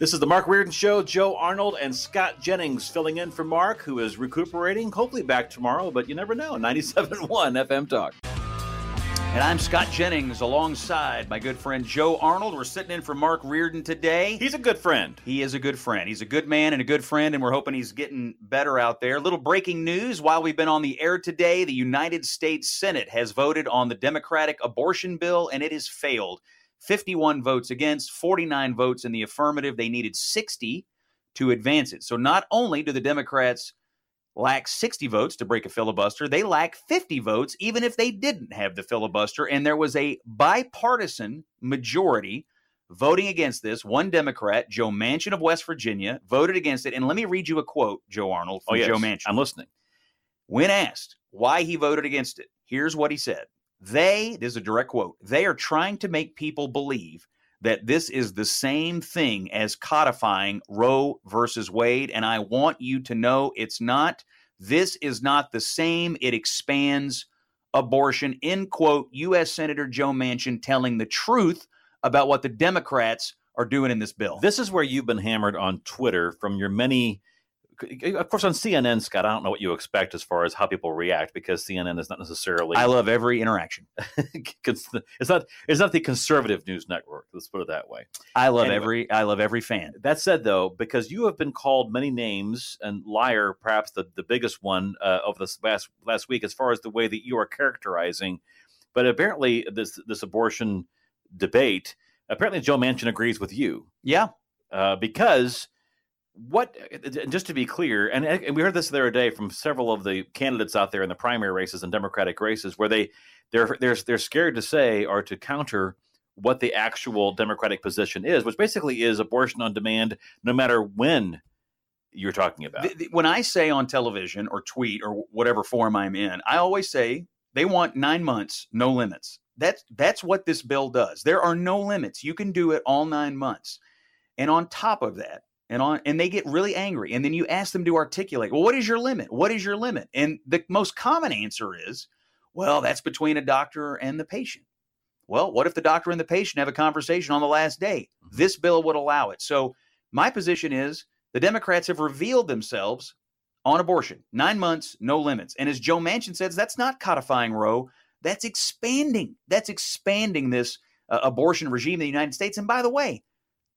This is the Mark Reardon Show. Joe Arnold and Scott Jennings filling in for Mark, who is recuperating, hopefully back tomorrow, but you never know. 97.1 FM Talk. And I'm Scott Jennings alongside my good friend Joe Arnold. We're sitting in for Mark Reardon today. He's a good friend. He is a good friend. He's a good man and a good friend, and we're hoping he's getting better out there. Little breaking news while we've been on the air today the United States Senate has voted on the Democratic abortion bill, and it has failed. 51 votes against, 49 votes in the affirmative. They needed 60 to advance it. So not only do the Democrats lack 60 votes to break a filibuster. They lack 50 votes, even if they didn't have the filibuster. And there was a bipartisan majority voting against this. One Democrat, Joe Manchin of West Virginia, voted against it. And let me read you a quote, Joe Arnold, from oh, yes. Joe Manchin. I'm listening. When asked why he voted against it, here's what he said. They, this is a direct quote, they are trying to make people believe that this is the same thing as codifying Roe versus Wade. And I want you to know it's not. This is not the same. It expands abortion. End quote. U.S. Senator Joe Manchin telling the truth about what the Democrats are doing in this bill. This is where you've been hammered on Twitter from your many of course, on CNN, Scott, I don't know what you expect as far as how people react because CNN is not necessarily. I love every interaction. it's not. It's not the conservative news network. Let's put it that way. I love anyway, every. I love every fan. That said, though, because you have been called many names and liar, perhaps the the biggest one uh, of this last last week, as far as the way that you are characterizing. But apparently, this this abortion debate. Apparently, Joe Manchin agrees with you. Yeah, uh, because what just to be clear and, and, we heard this the other day from several of the candidates out there in the primary races and democratic races where they they're they're, they're scared to say or to counter what the actual democratic position is which basically is abortion on demand no matter when you're talking about. The, the, when i say on television or tweet or whatever form i'm in i always say they want 9 months no limits. That's that's what this bill does. There are no limits. You can do it all 9 months. And on top of that, and on and they get really angry. And then you ask them to articulate, well, what is your limit? What is your limit? And the most common answer is, well, that's between a doctor and the patient. Well, what if the doctor and the patient have a conversation on the last day? This bill would allow it. So my position is the Democrats have revealed themselves on abortion. Nine months, no limits. And as Joe Manchin says, that's not codifying Roe. That's expanding. That's expanding this uh, abortion regime in the United States. And by the way,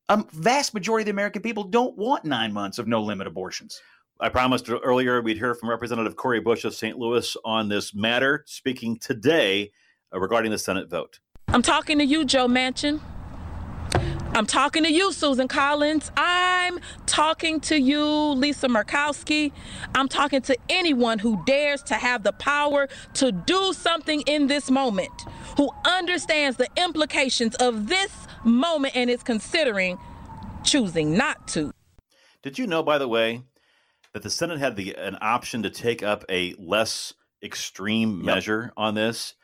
a vast majority of the American people don't want nine months of no limit abortions. I promised earlier we'd hear from Representative Cori Bush of St. Louis on this matter, speaking today uh, regarding the Senate vote. I'm talking to you, Joe Manchin. I'm talking to you, Susan Collins. I'm talking to you, Lisa Murkowski. I'm talking to anyone who dares to have the power to do something in this moment, who understands the implications of this moment and is considering choosing not to. Did you know, by the way, that the Senate had the an option to take up a less extreme yep. measure on this,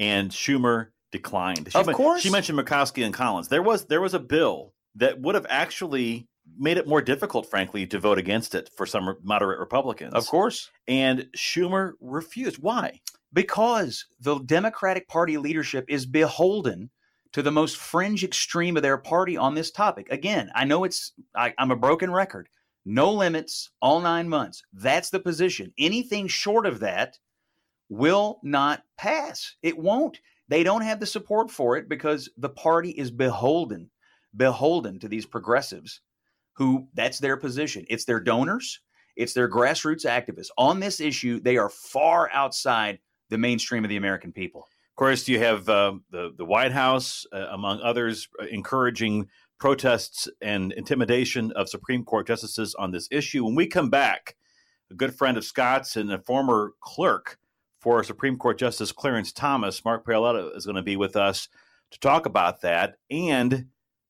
and Schumer declined. She of course, she mentioned Murkowski and Collins. There was there was a bill that would have actually made it more difficult, frankly, to vote against it for some moderate Republicans. Of course, and Schumer refused. Why? Because the Democratic Party leadership is beholden to the most fringe extreme of their party on this topic. Again, I know it's I, I'm a broken record. No limits, all nine months. That's the position. Anything short of that will not pass. It won't. They don't have the support for it because the party is beholden, beholden to these progressives who that's their position. It's their donors, it's their grassroots activists. On this issue, they are far outside the mainstream of the American people. Of course, you have uh, the the White House, uh, among others, uh, encouraging protests and intimidation of Supreme Court justices on this issue. When we come back, a good friend of Scott's and a former clerk for Supreme Court Justice Clarence Thomas. Mark Paoletta is going to be with us to talk about that. And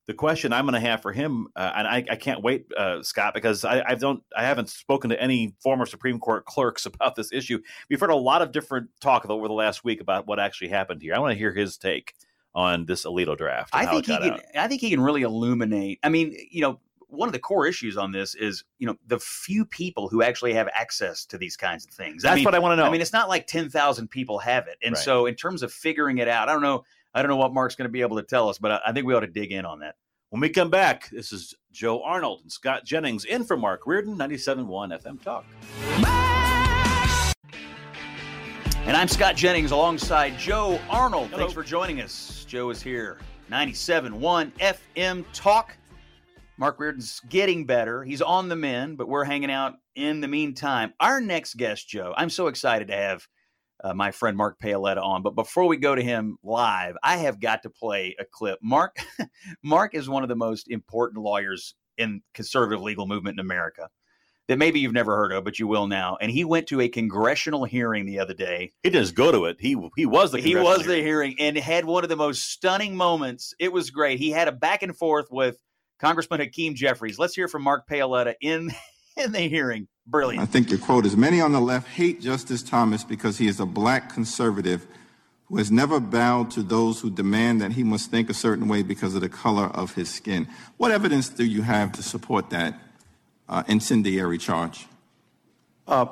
the question I'm going to have for him, uh, and I, I, can't wait, uh, Scott, because I, I, don't, I haven't spoken to any former Supreme Court clerks about this issue. We've heard a lot of different talk over the last week about what actually happened here. I want to hear his take on this Alito draft. I think he can. Out. I think he can really illuminate. I mean, you know, one of the core issues on this is, you know, the few people who actually have access to these kinds of things. That's I mean, what I want to know. I mean, it's not like 10,000 people have it. And right. so in terms of figuring it out, I don't know, I don't know what Mark's going to be able to tell us, but I, I think we ought to dig in on that. When we come back, this is Joe Arnold and Scott Jennings in for Mark Reardon, 97.1 FM Talk. And I'm Scott Jennings alongside Joe Arnold. Hello. Thanks for joining us. Joe is here. 97.1 FM Talk. Mark Reardon's getting better. He's on the mend, but we're hanging out in the meantime. Our next guest, Joe, I'm so excited to have uh, my friend Mark Paoletta on. But before we go to him live, I have got to play a clip. Mark, Mark is one of the most important lawyers in conservative legal movement in America that maybe you've never heard of, but you will now. And he went to a congressional hearing the other day. He didn't go to it. He he was the he was the hearing and had one of the most stunning moments. It was great. He had a back and forth with Congressman Hakeem Jeffries. Let's hear from Mark Paoletta in in the hearing. Brilliant. I think your quote is many on the left hate Justice Thomas because he is a black conservative who has never bowed to those who demand that he must think a certain way because of the color of his skin. What evidence do you have to support that uh, incendiary charge? Uh,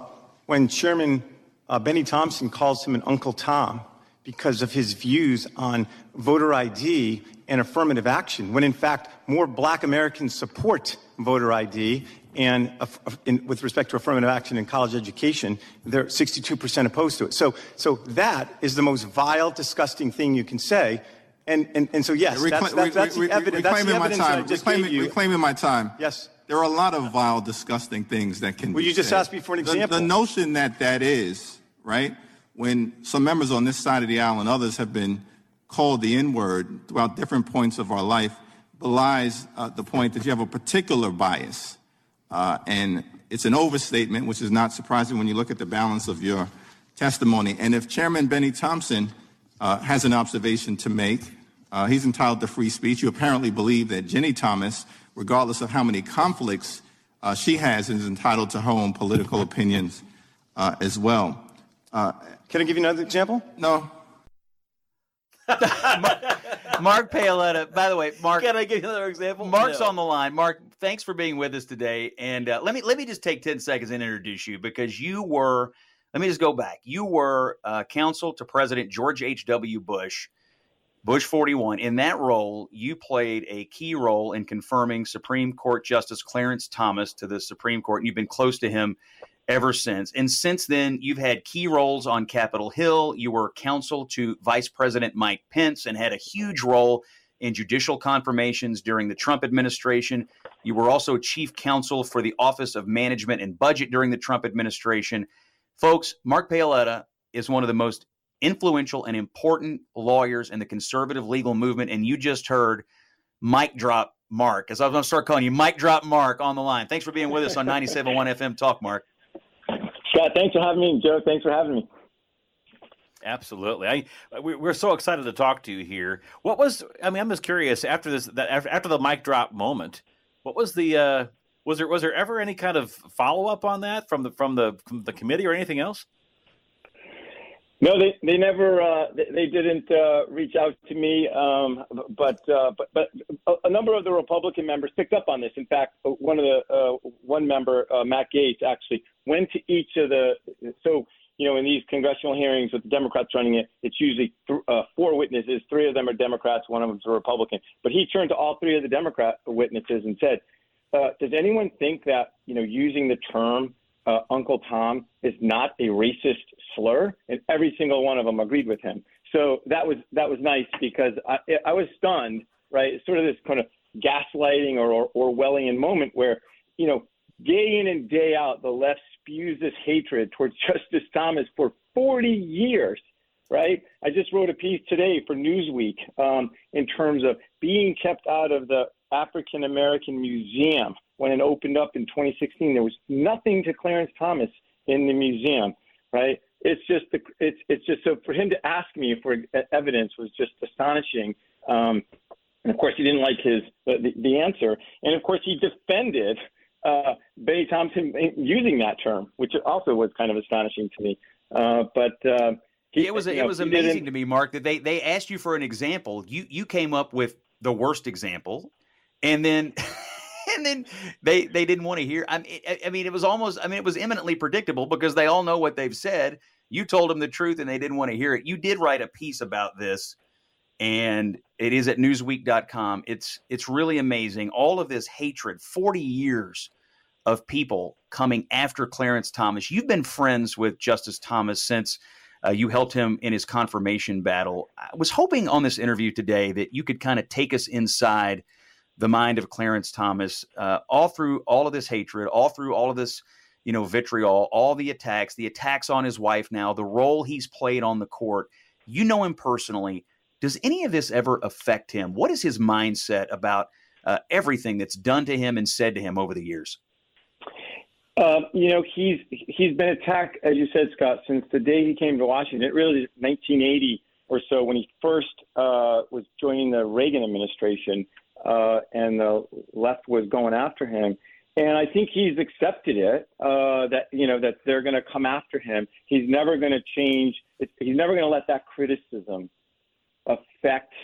when Chairman uh, Benny Thompson calls him an Uncle Tom because of his views on voter ID and affirmative action, when in fact more black Americans support voter ID and uh, in, with respect to affirmative action in college education, they're 62% opposed to it. So, so that is the most vile, disgusting thing you can say. And, and, and so, yes, that's, that's, that's the evidence, reclaiming that's the my evidence time. I just reclaiming, gave you. reclaiming my time. Yes. There are a lot of vile, disgusting things that can Well, be you just said. asked me for an The- example. The, notion that that is, right, when some members on this side of the aisle and others have been called the N word throughout different points of our life belies uh, the point that you have a particular bias. Uh, and it's an overstatement, which is not surprising when you look at the balance of your testimony. And if Chairman Benny Thompson uh, has an observation to make, uh, he's entitled to free speech. You apparently believe that Ginni Thomas, regardless of how many conflicts uh, she has, is entitled to her own political opinions uh, as well. Uh, Can I give you another example? No. Mark Paoletta. By the way, Mark. Can I give you another example? Mark's No. on the line. Mark, thanks for being with us today. And uh, let me let me just take ten seconds and introduce you because you were. Let me just go back. You were uh, counsel to President George H. W. Bush, Bush 41. In that role, you played a key role in confirming Supreme Court Justice Clarence Thomas to the Supreme Court, and you've been close to him ever since. And since then, you've had key roles on Capitol Hill. You were counsel to Vice President Mike Pence and had a huge role in judicial confirmations during the Trump administration. You were also chief counsel for the Office of Management and Budget during the Trump administration. Folks, Mark Paoletta is one of the most influential and important lawyers in the conservative legal movement. And you just heard Mike drop Mark, as I was going to start calling you Mike drop Mark on the line. Thanks for being with us on 97.1 FM Talk, Mark. Scott, thanks for having me. Joe, thanks for having me. Absolutely. I we, we're so excited to talk to you here. What was I mean, I'm just curious after this that after, after the mic drop moment, what was the uh was there was there ever any kind of follow up on that from the from the from the committee or anything else? No, they they never uh, they, they didn't uh, reach out to me, um, but uh, but but a, a number of the Republican members picked up on this. In fact, one of the uh, one member, uh, Matt Gaetz, actually went to each of the so you know in these congressional hearings with the Democrats running it, it's usually th- uh, four witnesses. Three of them are Democrats, one of them is a Republican. But he turned to all three of the Democrat witnesses and said, uh, "Does anyone think that you know using the term?" uh, Uncle Tom is not a racist slur, and every single one of them agreed with him. So that was that was nice because I, I was stunned, right? Sort of this kind of gaslighting or, or Orwellian moment where, you know, day in and day out, the left spews this hatred towards Justice Thomas for 40 years, right? I just wrote a piece today for Newsweek um, in terms of being kept out of the African American Museum when it opened up in 2016. There was nothing to Clarence Thomas in the museum, right? It's just the, it's it's just so for him to ask me for evidence was just astonishing. Um, and of course, he didn't like his the, the answer, and of course, he defended uh, Bennie Thompson using that term, which also was kind of astonishing to me. Uh, but uh, he, it was it know, was amazing to me, Mark, that they they asked you for an example. You you came up with the worst example, and then and then they they didn't want to hear. I mean, I- mean, it was almost. I mean, it was eminently predictable because they all know what they've said. You told them the truth, and they didn't want to hear it. You did write a piece about this, and it is at Newsweek.com. It's it's really amazing. All of this hatred, forty years of people coming after Clarence Thomas. You've been friends with Justice Thomas since uh, you helped him in his confirmation battle. I was hoping on this interview today that you could kind of take us inside the mind of Clarence Thomas, uh, all through all of this hatred, all through all of this, you know, vitriol, all the attacks, the attacks on his wife now, the role he's played on the court. You know him personally. Does any of this ever affect him? What is his mindset about uh, everything that's done to him and said to him over the years? Uh, you know, he's he's been attacked, as you said, Scott, since the day he came to Washington. It really 1980 or so when he first uh, was joining the Reagan administration, uh, and the left was going after him. And I think he's accepted it uh, that you know that they're going to come after him. He's never going to change. He's never going to let that criticism affect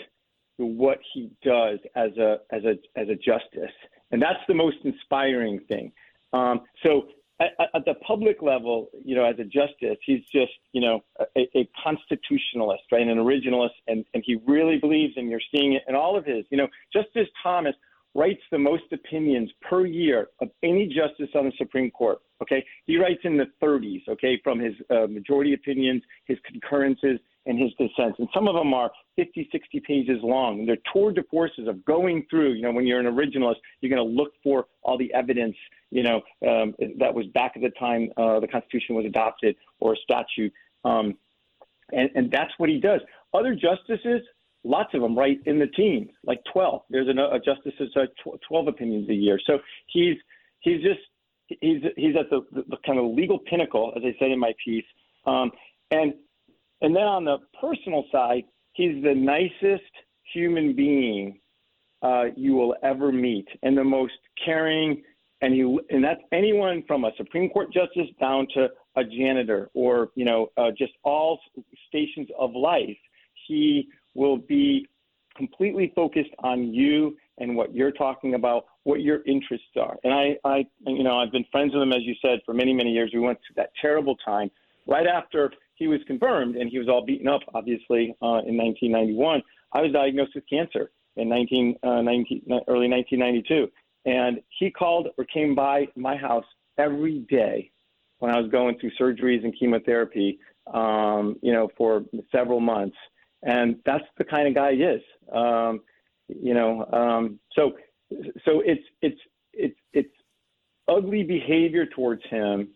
what he does as a as a as a justice, and that's the most inspiring thing. Um, so at, at the public level, you know, as a justice, he's just you know a, a constitutionalist, right, an originalist, and and he really believes, and you're seeing it in all of his. You know, Justice Thomas writes the most opinions per year of any justice on the Supreme Court. Okay, he writes in the 30s. Okay, from his uh, majority opinions, his concurrences, and his dissents, and some of them are 50, 60 pages long. And they're tour de forces of going through. You know, when you're an originalist, you're going to look for all the evidence. You know, um, that was back at the time uh, the Constitution was adopted or a statute. Um, and, and that's what he does. Other justices, lots of them write in the teens, like 12. There's a, a justice that's uh, tw- 12 opinions a year. So he's he's just he's he's at the, the, the kind of legal pinnacle, as I said in my piece. Um, and and then on the personal side, he's the nicest human being uh, you will ever meet, and the most caring. And he and that's anyone from a Supreme Court justice down to a janitor, or you know, uh, just all stations of life. He will be completely focused on you and what you're talking about, what your interests are. And I, I, you know, I've been friends with him, as you said, for many, many years. We went through that terrible time right after he was confirmed, and he was all beaten up, obviously, uh, in 1991. I was diagnosed with cancer in 19, uh, 19, early 1992, and he called or came by my house every day when I was going through surgeries and chemotherapy, um, you know, for several months. And that's the kind of guy he is. Um, you know, um, so so it's it's it's it's ugly behavior towards him.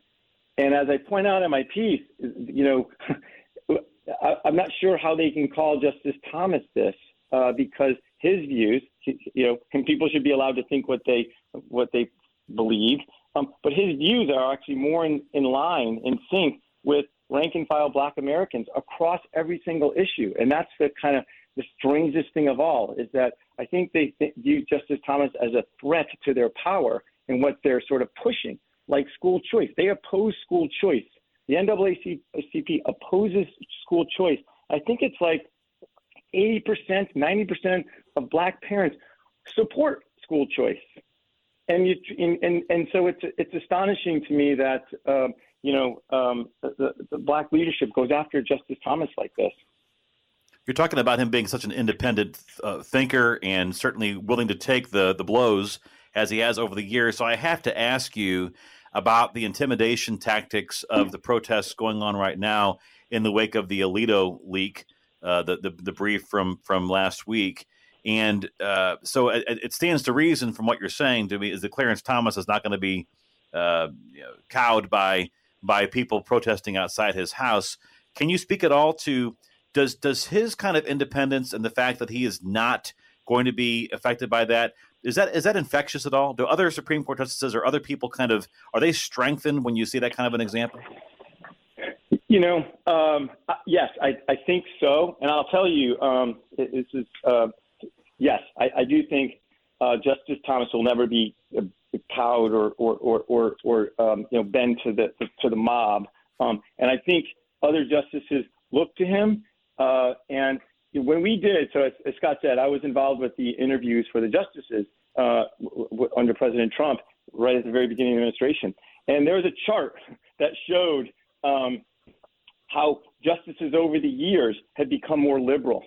And as I point out in my piece, you know, I, I'm not sure how they can call Justice Thomas this uh, because his views, you know, and people should be allowed to think what they what they believe. Um, but his views are actually more in, in line, in sync with rank and file black Americans across every single issue. And that's the kind of the strangest thing of all is that I think they view Justice Thomas as a threat to their power and what they're sort of pushing, like school choice. They oppose school choice. The NAACP opposes school choice. I think it's like 80%, 90% of black parents support school choice. And, you, and, and so it's, it's astonishing to me that, uh, you know, um, the, the black leadership goes after Justice Thomas like this. You're talking about him being such an independent uh, thinker and certainly willing to take the the blows as he has over the years. So I have to ask you about the intimidation tactics of the protests going on right now in the wake of the Alito leak, uh, the, the, the brief from from last week. And uh, so it, it, stands to reason from what you're saying to me is that Clarence Thomas is not going to be uh, you know, cowed by by people protesting outside his house. Can you speak at all to does does his kind of independence and the fact that he is not going to be affected by that is that is that infectious at all? Do other Supreme Court justices or other people kind of are they strengthened when you see that kind of an example? You know, um, yes, I, I think so, and I'll tell you, um, this is uh, yes, I, I do think uh, Justice Thomas will never be cowed or or or or, or um, you know bend to the to the mob, um, and I think other justices look to him uh, and when we did, so as, as, Scott said, I was involved with the interviews for the justices uh, w- w- under President Trump right at the very beginning of the administration. And there was a chart that showed um, how justices over the years had become more liberal,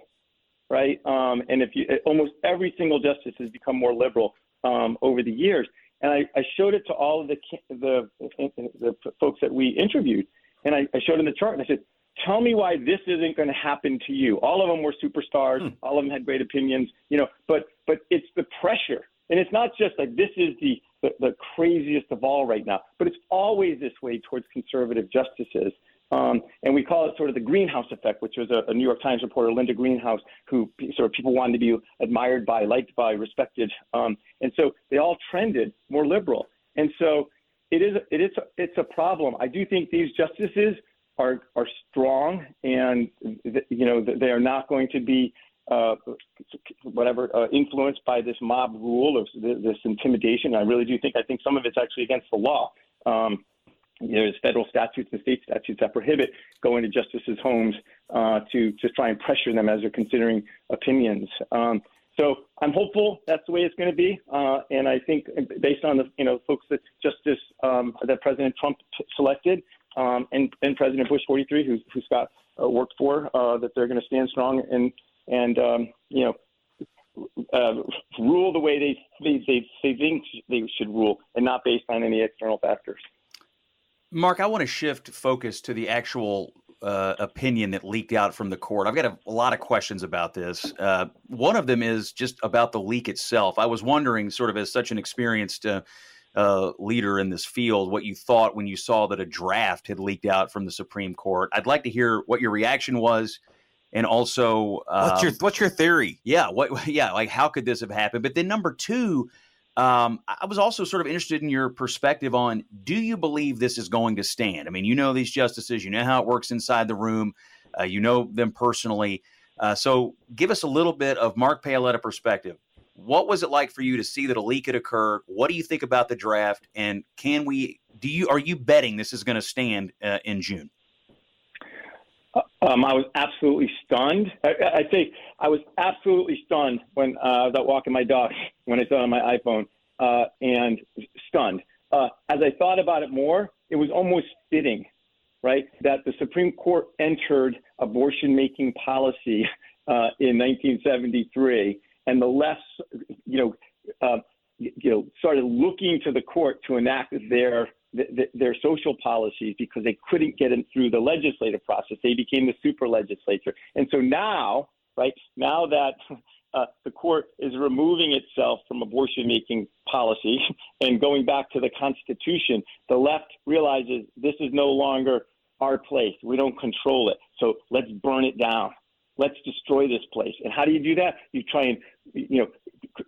right? Um, and if you, almost every single justice has become more liberal um, over the years. And I, I, showed it to all of the, the, the folks that we interviewed. And I, I showed them the chart and I said, tell me why this isn't going to happen to you. All of them were superstars. Hmm. All of them had great opinions, you know, but, but it's the pressure. And it's not just like this is the, the, the craziest of all right now, but it's always this way towards conservative justices. Um, and we call it sort of the greenhouse effect, which was a, a, New York Times reporter, Linda Greenhouse, who sort of people wanted to be admired by, liked by, respected. Um, and so they all trended more liberal. And so it is, it is, it's a problem. I do think these justices are are strong, and you know they are not going to be uh, whatever uh, influenced by this mob rule or this intimidation. I really do think I think some of it's actually against the law. Um, there's federal statutes and state statutes that prohibit going to justices' homes uh, to just try and pressure them as they're considering opinions. Um, so I'm hopeful that's the way it's going to be, uh, and I think based on the you know folks that Justice um, that President Trump selected, um, and, and President Bush 43, who, who Scott uh, worked for, uh, that they're going to stand strong and and um, you know uh, rule the way they, they they they think they should rule, and not based on any external factors. Mark, I want to shift focus to the actual uh, opinion that leaked out from the court. I've got a, a lot of questions about this. Uh, one of them is just about the leak itself. I was wondering, sort of as such an experienced uh, uh, leader in this field, what you thought when you saw that a draft had leaked out from the Supreme Court. I'd like to hear what your reaction was, and also um, what's your what's your theory? Yeah, what yeah, like how could this have happened? But then number two, um, I was also sort of interested in your perspective on: Do you believe this is going to stand? I mean, you know these justices, you know how it works inside the room, uh, you know them personally. Uh, so, give us a little bit of Mark Paoletta perspective. What was it like for you to see that a leak had occurred? What do you think about the draft? And can we? Do you are you betting this is going to stand uh, in June? Um, I was absolutely stunned. I, I say I was absolutely stunned when uh, I was out walking my dog when I saw it on my iPhone, uh, and stunned. Uh, as I thought about it more, it was almost fitting, right, that the Supreme Court entered abortion-making policy uh, in 1973, and the left, you know, uh, you know, started looking to the court to enact their their social policies because they couldn't get them through the legislative process. They became the super legislature, and so now, right now that uh, the court is removing itself from abortion making policy and going back to the Constitution, the left realizes this is no longer our place. We don't control it. So let's burn it down. Let's destroy this place. And how do you do that? You try and you know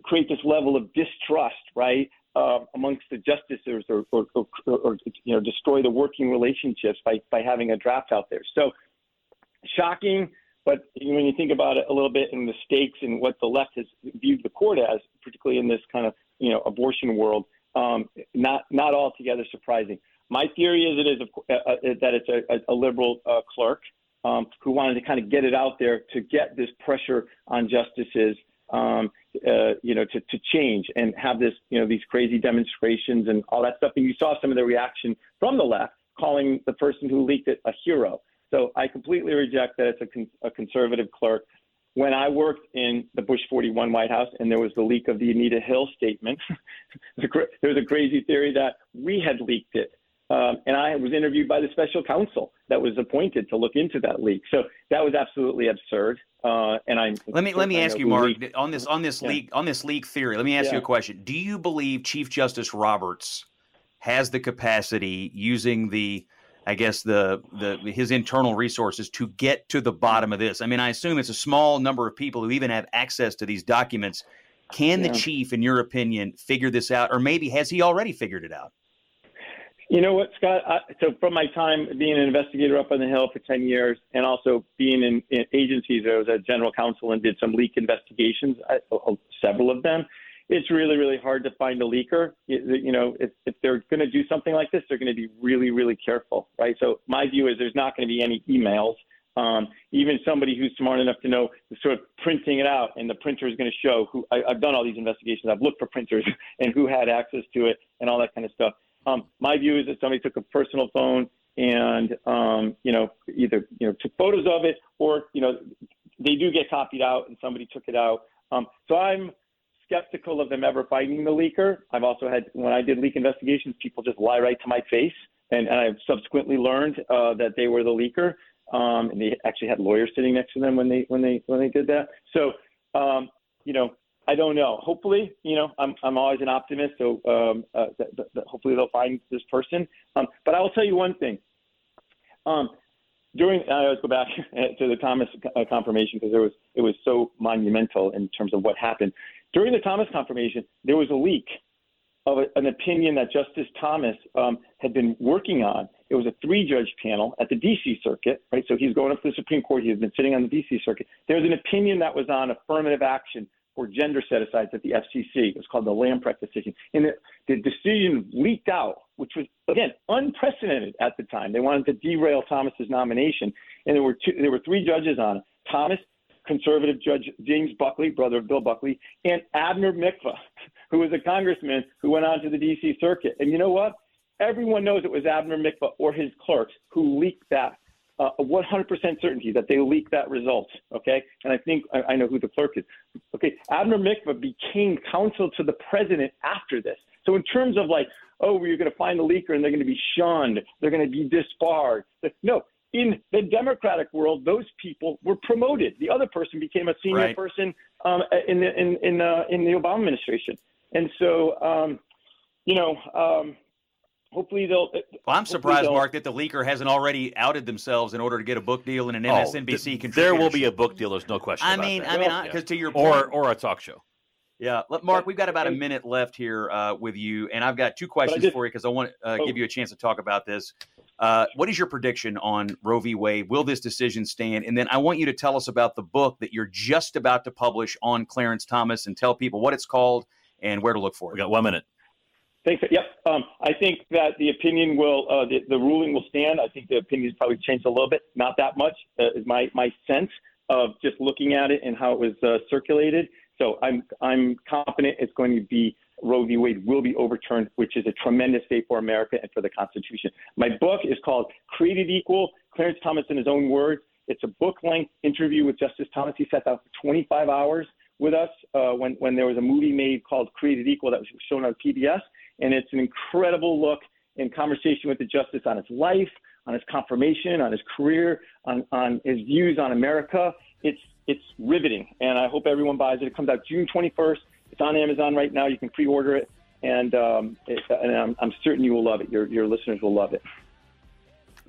create this level of distrust, right, uh, amongst the justices, or, or, or, or, you know destroy the working relationships by by having a draft out there. So shocking, but when you think about it a little bit, and the stakes and what the left has viewed the court as, particularly in this kind of you know abortion world, um, not not altogether surprising. My theory is it is uh, uh, that it's a, a liberal uh, clerk um, who wanted to kind of get it out there to get this pressure on justices um, uh, you know, to, to change and have this, you know, these crazy demonstrations and all that stuff. And you saw some of the reaction from the left calling the person who leaked it a hero. So I completely reject that it's a, con- a conservative clerk. When I worked in the Bush 41 White House and there was the leak of the Anita Hill statement, there was a crazy theory that we had leaked it. Um, and I was interviewed by the special counsel that was appointed to look into that leak. So that was absolutely absurd. Uh, and I let me let me ask you, Mark, on this on this yeah. leak on this leak theory. Let me ask yeah. you a question. Do you believe Chief Justice Roberts has the capacity, using the I guess the the his internal resources to get to the bottom of this. I mean, I assume it's a small number of people who even have access to these documents. Can yeah. the chief, in your opinion, figure this out, or maybe has he already figured it out? You know what, Scott? I, so from my time being an investigator up on the Hill for 10 years and also being in, in agencies, I was a general counsel and did some leak investigations, I, several of them. It's really, really hard to find a leaker. You, you know, if, if they're going to do something like this, they're going to be really, really careful, right? So my view is there's not going to be any emails. Um, even somebody who's smart enough to know sort of printing it out, and the printer is going to show who I, I've done all these investigations. I've looked for printers and who had access to it and all that kind of stuff. Um, my view is that somebody took a personal phone and um, you know either you know took photos of it or you know they do get copied out and somebody took it out. Um, so I'm skeptical of them ever finding the leaker. I've also had when I did leak investigations, people just lie right to my face, and, and I've subsequently learned uh, that they were the leaker. Um, and they actually had lawyers sitting next to them when they when they when they did that. So um, you know I don't know. Hopefully, you know, I'm I'm always an optimist, so um, uh, that, that hopefully they'll find this person. Um, but I will tell you one thing. Um, during I always go back to the Thomas uh, confirmation because it was it was so monumental in terms of what happened. During the Thomas confirmation, there was a leak of a, an opinion that Justice Thomas um, had been working on. It was a three-judge panel at the D.C. Circuit, right? So he's going up to the Supreme Court. He has been sitting on the D.C. Circuit. There was an opinion that was on affirmative action for gender set asides at the FCC. It was called the Lamprecht decision. And the, the decision leaked out, which was, again, unprecedented at the time. They wanted to derail Thomas's nomination. And there were, two, there were three judges on it Thomas, conservative judge James Buckley, brother of Bill Buckley, and Abner Mikva, who was a congressman who went on to the D.C. Circuit. And you know what? Everyone knows it was Abner Mikva or his clerks who leaked that uh, a 100% certainty that they leaked that result. Okay, and I think I, I know who the clerk is. Okay, Abner Mikva became counsel to the president after this. So in terms of like, oh, we're going to find the leaker and they're going to be shunned, they're going to be disbarred. No, in the Democratic world, those people were promoted. The other person became a senior right. person um, in the in in, uh, in the Obama administration, and so um, you know. Um, hopefully they'll. Uh, well, I'm surprised, Mark, that the leaker hasn't already outed themselves in order to get a book deal and an MSNBC. Oh, there will be a book deal. There's no question. I mean, that. I mean, because yeah. to your point, or or a talk show. Yeah, Mark, we've got about a minute left here uh, with you, and I've got two questions just, for you because I want to uh, oh. give you a chance to talk about this. Uh, what is your prediction on Roe v. Wade? Will this decision stand? And then I want you to tell us about the book that you're just about to publish on Clarence Thomas and tell people what it's called and where to look for it. We got one minute. Thanks. Yep. Um, I think that the opinion will, uh, the, the ruling will stand. I think the opinion has probably changed a little bit, not that much, uh, is my, my sense of just looking at it and how it was uh, circulated. So I'm, I'm confident it's going to be Roe v. Wade will be overturned, which is a tremendous day for America and for the Constitution. My book is called Created Equal. Clarence Thomas, in his own words, it's a book length interview with Justice Thomas. He sat down for 25 hours with us uh, when, when there was a movie made called Created Equal that was shown on PBS and it's an incredible look in conversation with the justice on his life, on his confirmation, on his career, on, on his views on America. It's it's riveting, and I hope everyone buys it. It comes out June 21st. It's on Amazon right now. You can pre-order it, and um, it, and I'm, I'm certain you will love it. Your your listeners will love it.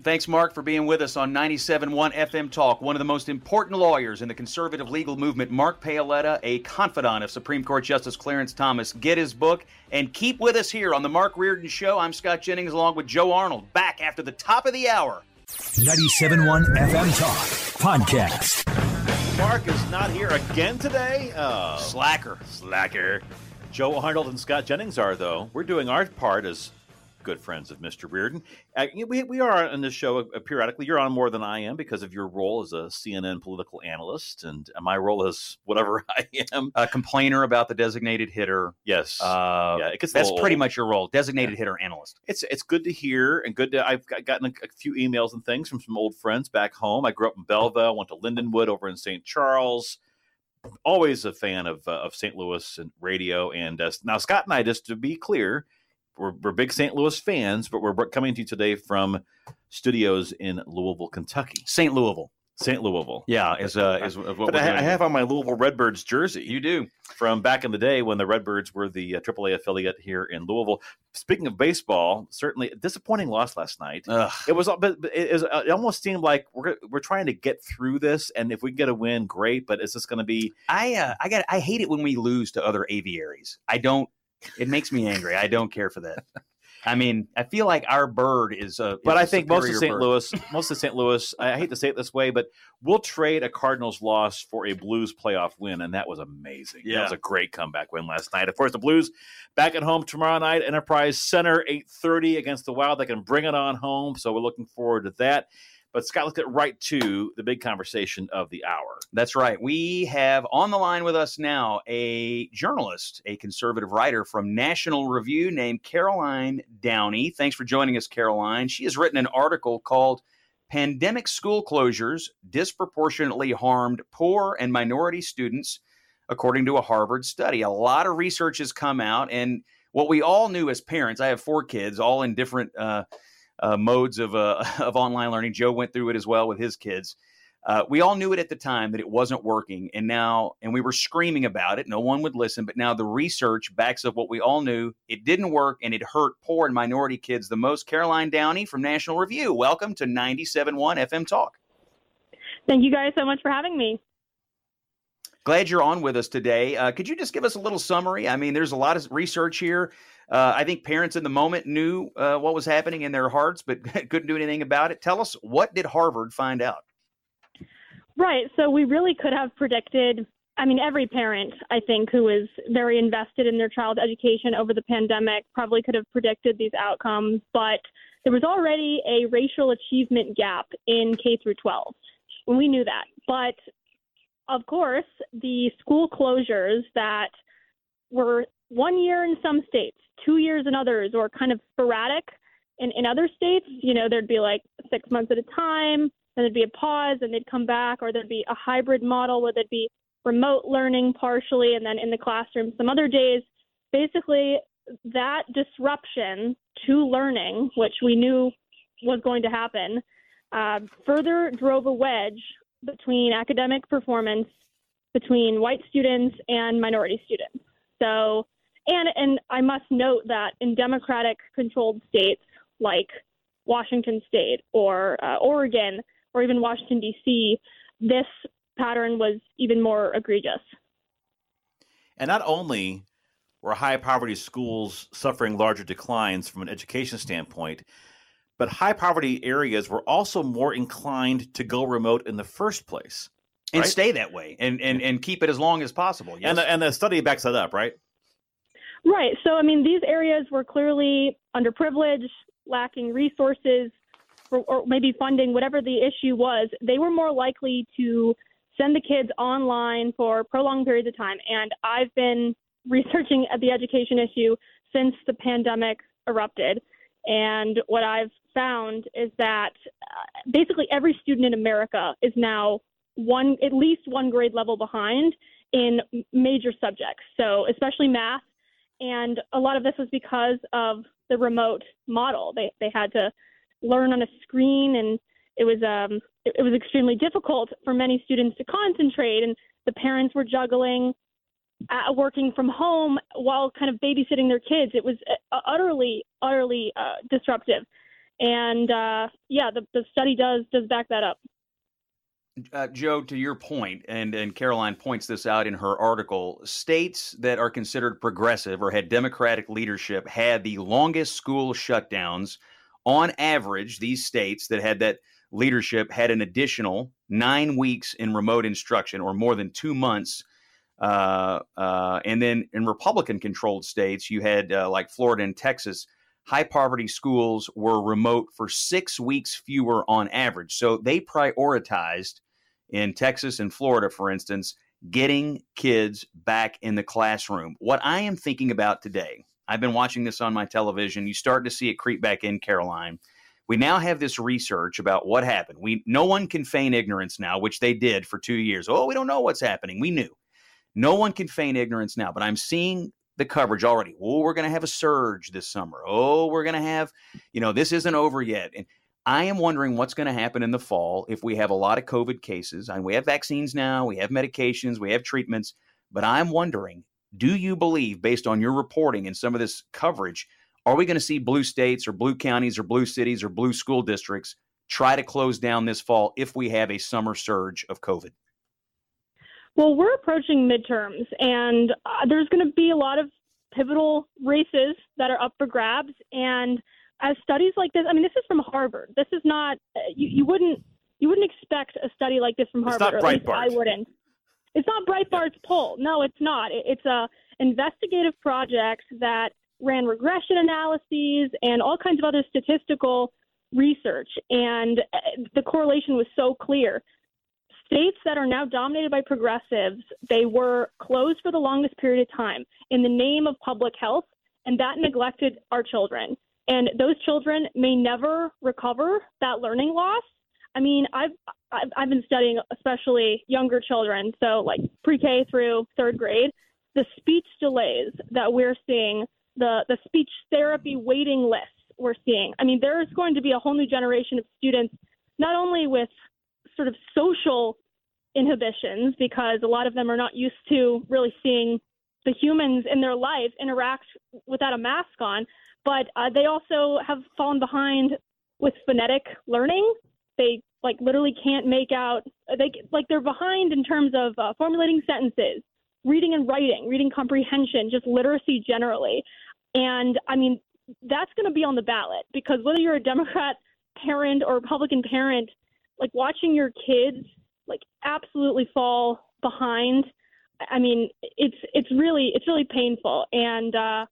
Thanks, Mark, for being with us on 97.1 FM Talk. One of the most important lawyers in the conservative legal movement, Mark Paoletta, a confidant of Supreme Court Justice Clarence Thomas. Get his book and keep with us here on The Mark Reardon Show. I'm Scott Jennings along with Joe Arnold, back after the top of the hour. 97.1 FM Talk Podcast. Mark is not here again today. Oh, slacker. Slacker. Joe Arnold and Scott Jennings are, though. We're doing our part as good friends of Mr. Reardon. Uh, we, we are on this show uh, periodically. You're on more than I am because of your role as a CNN political analyst, and my role as whatever I am. A complainer about the designated hitter. Yes. Uh, yeah, it gets—that's pretty old. much your role, designated hitter analyst. It's it's good to hear and good to I've gotten a, a few emails and things from some old friends back home. I grew up in Belleville, went to Lindenwood over in St. Charles. Always a fan of uh, of St. Louis and radio. And uh, now Scott and I, just to be clear, we're, we're big St. Louis fans, but we're coming to you today from studios in Louisville, Kentucky. St. Louisville. St. Louisville. Yeah, is uh, is, what But we're I, doing I have on my Louisville Redbirds jersey. You do from back in the day when the Redbirds were the uh, AAA affiliate here in Louisville. Speaking of baseball, certainly a disappointing loss last night. It was, but it, is- uh, it almost seemed like we're we're trying to get through this, and if we can get a win, great. But is this going to be. I uh, I got I hate it when we lose to other aviaries. I don't. It makes me angry. I don't care for that. I mean, I feel like our bird is a. But is I a think most of St. bird. Louis, most of St. Louis, I hate to say it this way, but we'll trade a Cardinals loss for a Blues playoff win, and that was amazing. That Yeah. was a great comeback win last night. Of course, the Blues back at home tomorrow night, Enterprise Center, eight thirty against the Wild. They can bring it on home, so we're looking forward to that. But Scott, let's get right to the big conversation of the hour. That's right. We have on the line with us now a journalist, a conservative writer from National Review named Caroline Downey. Thanks for joining us, Caroline. She has written an article called Pandemic School Closures Disproportionately Harmed Poor and Minority Students, according to a Harvard study. A lot of research has come out, and what we all knew as parents, I have four kids, all in different uh, uh, modes of, uh, of online learning. Joe went through it as well with his kids. Uh, we all knew it at the time that it wasn't working, and now, and we were screaming about it. No one would listen, but now the research backs up what we all knew. It didn't work, and it hurt poor and minority kids the most. Caroline Downey from National Review. Welcome to 97.1 FM Talk. Thank you guys so much for having me. Glad you're on with us today. Uh, could you just give us a little summary? I mean, there's a lot of research here. Uh, I think parents in the moment knew uh, what was happening in their hearts, but couldn't do anything about it. Tell us, what did Harvard find out? Right. So we really could have predicted. I mean, every parent, I think, who is very invested in their child's education over the pandemic probably could have predicted these outcomes. But there was already a racial achievement gap in K through 12. We knew that. But of course, the school closures that were one year in some states, two years in others, or kind of sporadic in, in other states, you know, there'd be like six months at a time, then there'd be a pause, and they'd come back, or there'd be a hybrid model where there'd be remote learning partially and then in the classroom some other days. Basically, that disruption to learning, which we knew was going to happen, uh, further drove a wedge between academic performance between white students and minority students. So, and and I must note that in democratic controlled states like Washington State or uh, Oregon or even Washington D.C., this pattern was even more egregious. And not only were high poverty schools suffering larger declines from an education standpoint, but high poverty areas were also more inclined to go remote in the first place. And right? stay that way and, and, and keep it as long as possible. Yes? And, the, and the study backs that up, right? Right. So, I mean, these areas were clearly underprivileged, lacking resources, or, or maybe funding, whatever the issue was. They were more likely to send the kids online for prolonged periods of time. And I've been researching the education issue since the pandemic erupted. And what I've found is that uh, basically every student in America is now one, at least one grade level behind in major subjects. So, especially math. And a lot of this was because of the remote model. They, they had to learn on a screen and it was um, it, it was extremely difficult for many students to concentrate, and the parents were juggling uh, working from home while kind of babysitting their kids. It was uh, utterly, utterly uh, disruptive. And uh, yeah, the, the study does does back that up. Uh, Joe, to your point, and, and Caroline points this out in her article, states that are considered progressive or had Democratic leadership had the longest school shutdowns. On average, these states that had that leadership had an additional nine weeks in remote instruction or more than two months. Uh, uh, and then in Republican controlled states, you had uh, like Florida and Texas, high poverty schools were remote for six weeks fewer on average. So they prioritized in Texas and Florida, for instance, getting kids back in the classroom. What I am thinking about today, I've been watching this on my television. You start to see it creep back in, Caroline we now have this research about what happened. We no one can feign ignorance now, which they did for two years. Oh, we don't know what's happening. We knew. No one can feign ignorance now, but I'm seeing the coverage already. Oh, we're going to have a surge this summer. Oh, we're going to have, you know, this isn't over yet. And I am wondering what's going to happen in the fall if we have a lot of COVID cases. And we have vaccines now, we have medications, we have treatments. But I'm wondering, do you believe, based on your reporting and some of this coverage, are we going to see blue states or blue counties or blue cities or blue school districts try to close down this fall if we have a summer surge of COVID? Well, we're approaching midterms, and uh, there's going to be a lot of pivotal races that are up for grabs. And as studies like this, I mean, this is from Harvard. This is not uh, you, you wouldn't you wouldn't expect a study like this from Harvard. It's not or at least Breitbart. I wouldn't. It's not Breitbart's poll. No, it's not. It, it's a investigative project that ran regression analyses and all kinds of other statistical research. And uh, the correlation was so clear. States that are now dominated by progressives, they were closed for the longest period of time in the name of public health, and that neglected our children. And those children may never recover that learning loss. I mean, I've I've, been studying especially younger children, so like pre-K through third grade. The speech delays that we're seeing the, the speech therapy waiting lists we're seeing. I mean, there's going to be a whole new generation of students, not only with sort of social inhibitions, because a lot of them are not used to really seeing the humans in their life interact without a mask on, but uh, they also have fallen behind with phonetic learning. They like literally can't make out they like they're behind in terms of uh, formulating sentences reading and writing reading comprehension just literacy generally and I mean, that's going to be on the ballot because whether you're a Democrat parent or Republican parent, like watching your kids like absolutely fall behind. I mean, it's it's really it's really painful. And uh,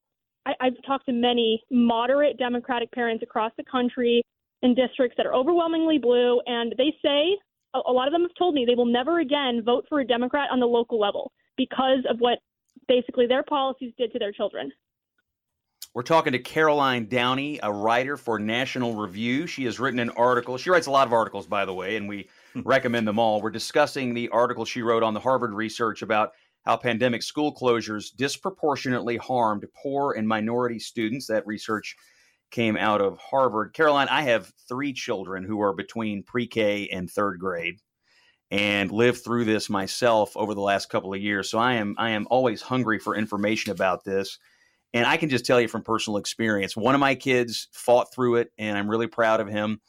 I, I've talked to many moderate Democratic parents across the country in districts that are overwhelmingly blue, and they say a, a lot of them have told me they will never again vote for a Democrat on the local level because of what basically their policies did to their children. We're talking to Caroline Downey, a writer for National Review. She has written an article. She writes a lot of articles, by the way, and we recommend them all. We're discussing the article she wrote on the Harvard research about how pandemic school closures disproportionately harmed poor and minority students. That research came out of Harvard. Caroline, I have three children who are between pre K and third grade and lived through this myself over the last couple of years. So I am I am always hungry for information about this. And I can just tell you from personal experience, one of my kids fought through it, and I'm really proud of him.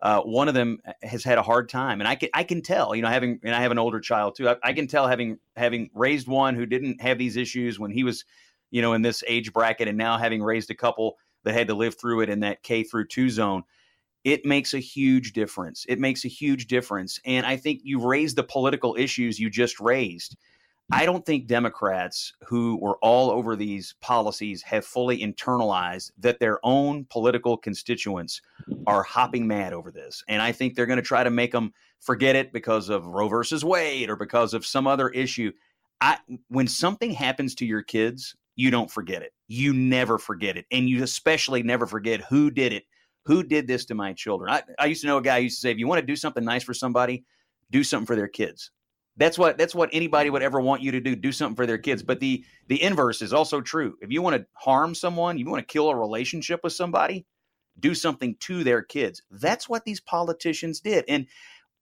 Uh, one of them has had a hard time, and I can I can tell, you know, having and I have an older child too. I, I, can tell having having raised one who didn't have these issues when he was, you know, in this age bracket, and now having raised a couple that had to live through it in that K through two zone. It makes a huge difference. It makes a huge difference, and I think you've raised the political issues you just raised I don't think Democrats who were all over these policies have fully internalized that their own political constituents are hopping mad over this. And I think they're going to try to make them forget it because of Roe versus Wade or because of some other issue. I when something happens to your kids, you don't forget it. You never forget it. And you especially never forget who did it. Who did this to my children? I, I used to know a guy who used to say, if you want to do something nice for somebody, do something for their kids. That's what that's what anybody would ever want you to do. Do something for their kids. But the the inverse is also true. If you want to harm someone, you want to kill a relationship with somebody, do something to their kids. That's what these politicians did. And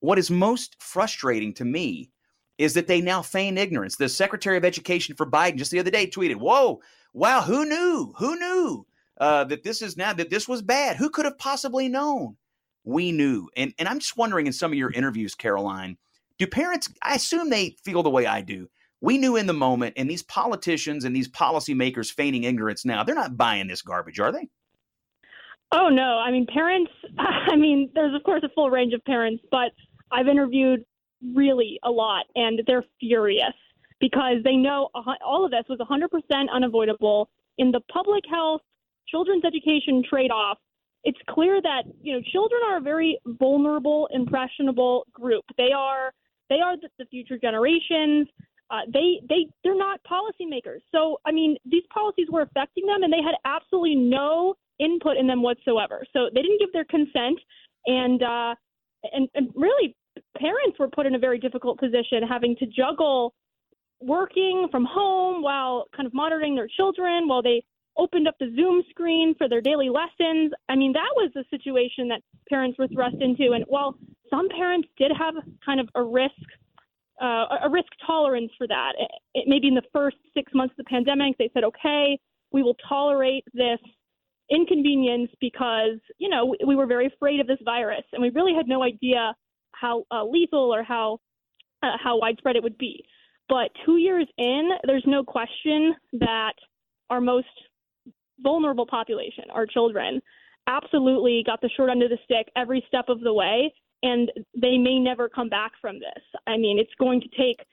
what is most frustrating to me is that they now feign ignorance. The Secretary of Education for Biden just the other day tweeted, "Whoa, wow, who knew? Who knew uh, that this is now that this was bad? Who could have possibly known?" We knew, and and I'm just wondering in some of your interviews, Caroline, do parents? I assume they feel the way I do. We knew in the moment, and these politicians and these policymakers feigning ignorance now, they're not buying this garbage, are they? Oh no, I mean parents. I mean, there's of course a full range of parents, but I've interviewed really a lot, and they're furious because they know all of this was 100% unavoidable in the public health children's education trade-off. It's clear that you know children are a very vulnerable, impressionable group. They are they are the, the future generations. Uh, they they they're not policymakers. So I mean, these policies were affecting them, and they had absolutely no input in them whatsoever. So they didn't give their consent, and uh, and, and really, parents were put in a very difficult position, having to juggle working from home while kind of monitoring their children while they opened up the Zoom screen for their daily lessons. I mean, that was the situation that parents were thrust into. And while some parents did have kind of a risk, uh, a risk tolerance for that, it, it, maybe in the first six months of the pandemic, they said, okay, we will tolerate this inconvenience because, you know, we, we were very afraid of this virus and we really had no idea how uh, lethal or how, uh, how widespread it would be. But two years in, there's no question that our most vulnerable population, our children, absolutely got the short end of the stick every step of the way, and they may never come back from this. I mean, it's going to take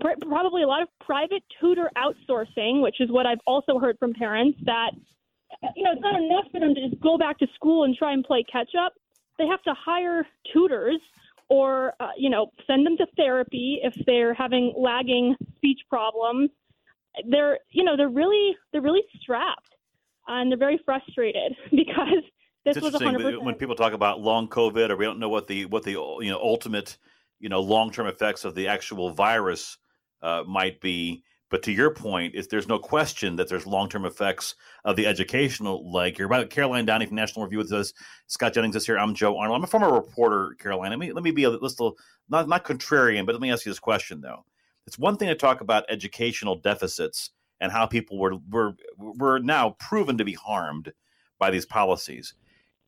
pr- probably a lot of private tutor outsourcing, which is what I've also heard from parents that you know it's not enough for them to just go back to school and try and play catch up. They have to hire tutors or uh, you know send them to therapy if they're having lagging speech problems. They're you know they're really they're really strapped and they're very frustrated because this it's was interesting 100%. when people talk about long COVID, or we don't know what the what the you know ultimate you know long term effects of the actual virus uh, might be. But to your point, is there's no question that there's long term effects of the educational leg here. By Caroline Downey from National Review with us, Scott Jennings is here. I'm Joe Arnold. I'm a former reporter, Caroline. Let me let me be a little not not contrarian, but let me ask you this question though. It's one thing to talk about educational deficits and how people were were were now proven to be harmed by these policies.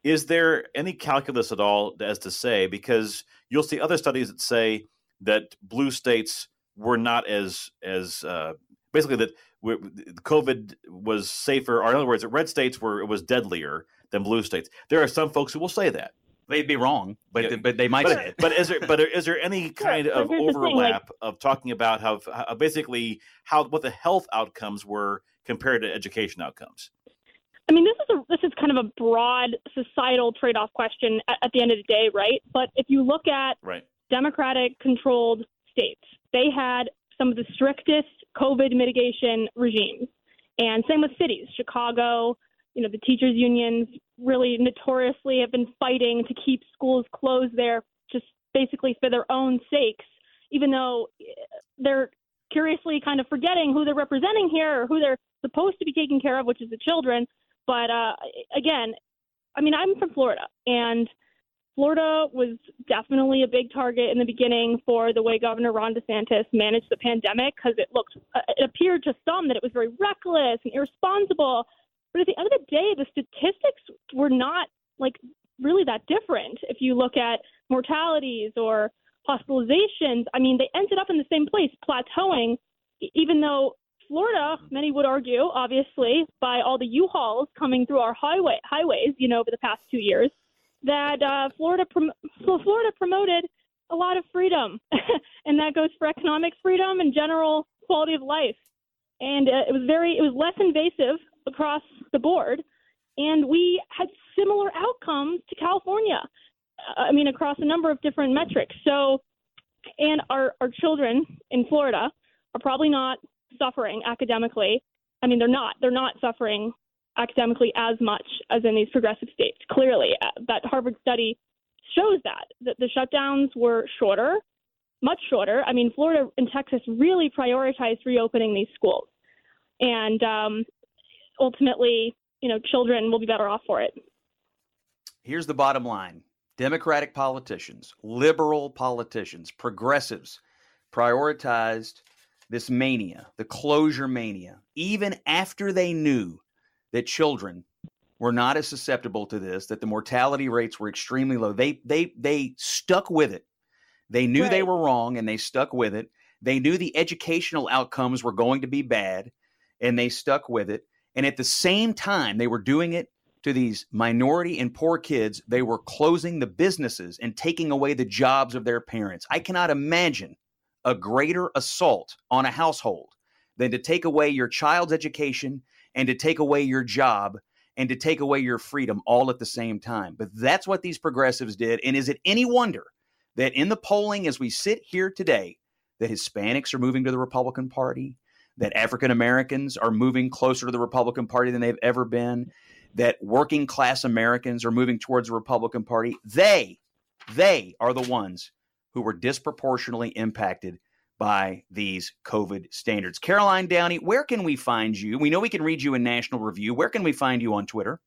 Is there any calculus at all as to say because you'll see other studies that say that blue states were not as as uh, basically that COVID was safer, or in other words, that red states were it was deadlier than blue states. There are some folks who will say that. They'd be wrong, but yeah. but they might but, say it. But is there but is there any kind yeah, of overlap thing, like, of talking about how, how basically how what the health outcomes were compared to education outcomes? I mean, this is a this is kind of a broad societal trade-off question at, at the end of the day, right? But if you look at right. Democratic-controlled states, they had some of the strictest COVID mitigation regimes, and same with cities. Chicago, you know, the teachers' unions really notoriously have been fighting to keep schools closed there, just basically for their own sakes, even though eh, they're curiously kind of forgetting who they're representing here or who they're supposed to be taking care of, which is the children. But uh, again, I mean, I'm from Florida, and Florida was definitely a big target in the beginning for the way Governor Ron DeSantis managed the pandemic because it looked, uh, it appeared to some that it was very reckless and irresponsible. But at the end of the day, the statistics were not like really that different. If you look at mortalities or hospitalizations, I mean, they ended up in the same place, plateauing, even though Florida, many would argue, obviously, by all the U-Hauls coming through our highway highways, you know, over the past two years, that uh, Florida prom- Florida promoted a lot of freedom, and that goes for economic freedom and general quality of life. And uh, it was very, it was less invasive across the board, and we had similar outcomes to California. Uh, I mean, across a number of different metrics. So, and our our children in Florida are probably not suffering academically. I mean, they're not. They're not suffering academically as much as in these progressive states. Clearly, uh, that Harvard study shows that that the shutdowns were shorter, much shorter. I mean, Florida and Texas really prioritized reopening these schools, and um, ultimately, you know, children will be better off for it. Here's the bottom line: Democratic politicians, liberal politicians, progressives prioritized this mania, the closure mania, even after they knew that children were not as susceptible to this, that the mortality rates were extremely low. They they they stuck with it. They knew right. they were wrong and they stuck with it. They knew the educational outcomes were going to be bad and they stuck with it. And at the same time they were doing it to these minority and poor kids, they were closing the businesses and taking away the jobs of their parents. I cannot imagine a greater assault on a household than to take away your child's education and to take away your job and to take away your freedom all at the same time. But that's what these progressives did. And is it any wonder that in the polling as we sit here today, that Hispanics are moving to the Republican Party, that African Americans are moving closer to the Republican Party than they've ever been, that working class Americans are moving towards the Republican Party? They, they are the ones who were disproportionately impacted by these COVID standards. Caroline Downey, where can we find you? We know we can read you in National Review. Where can we find you on Twitter?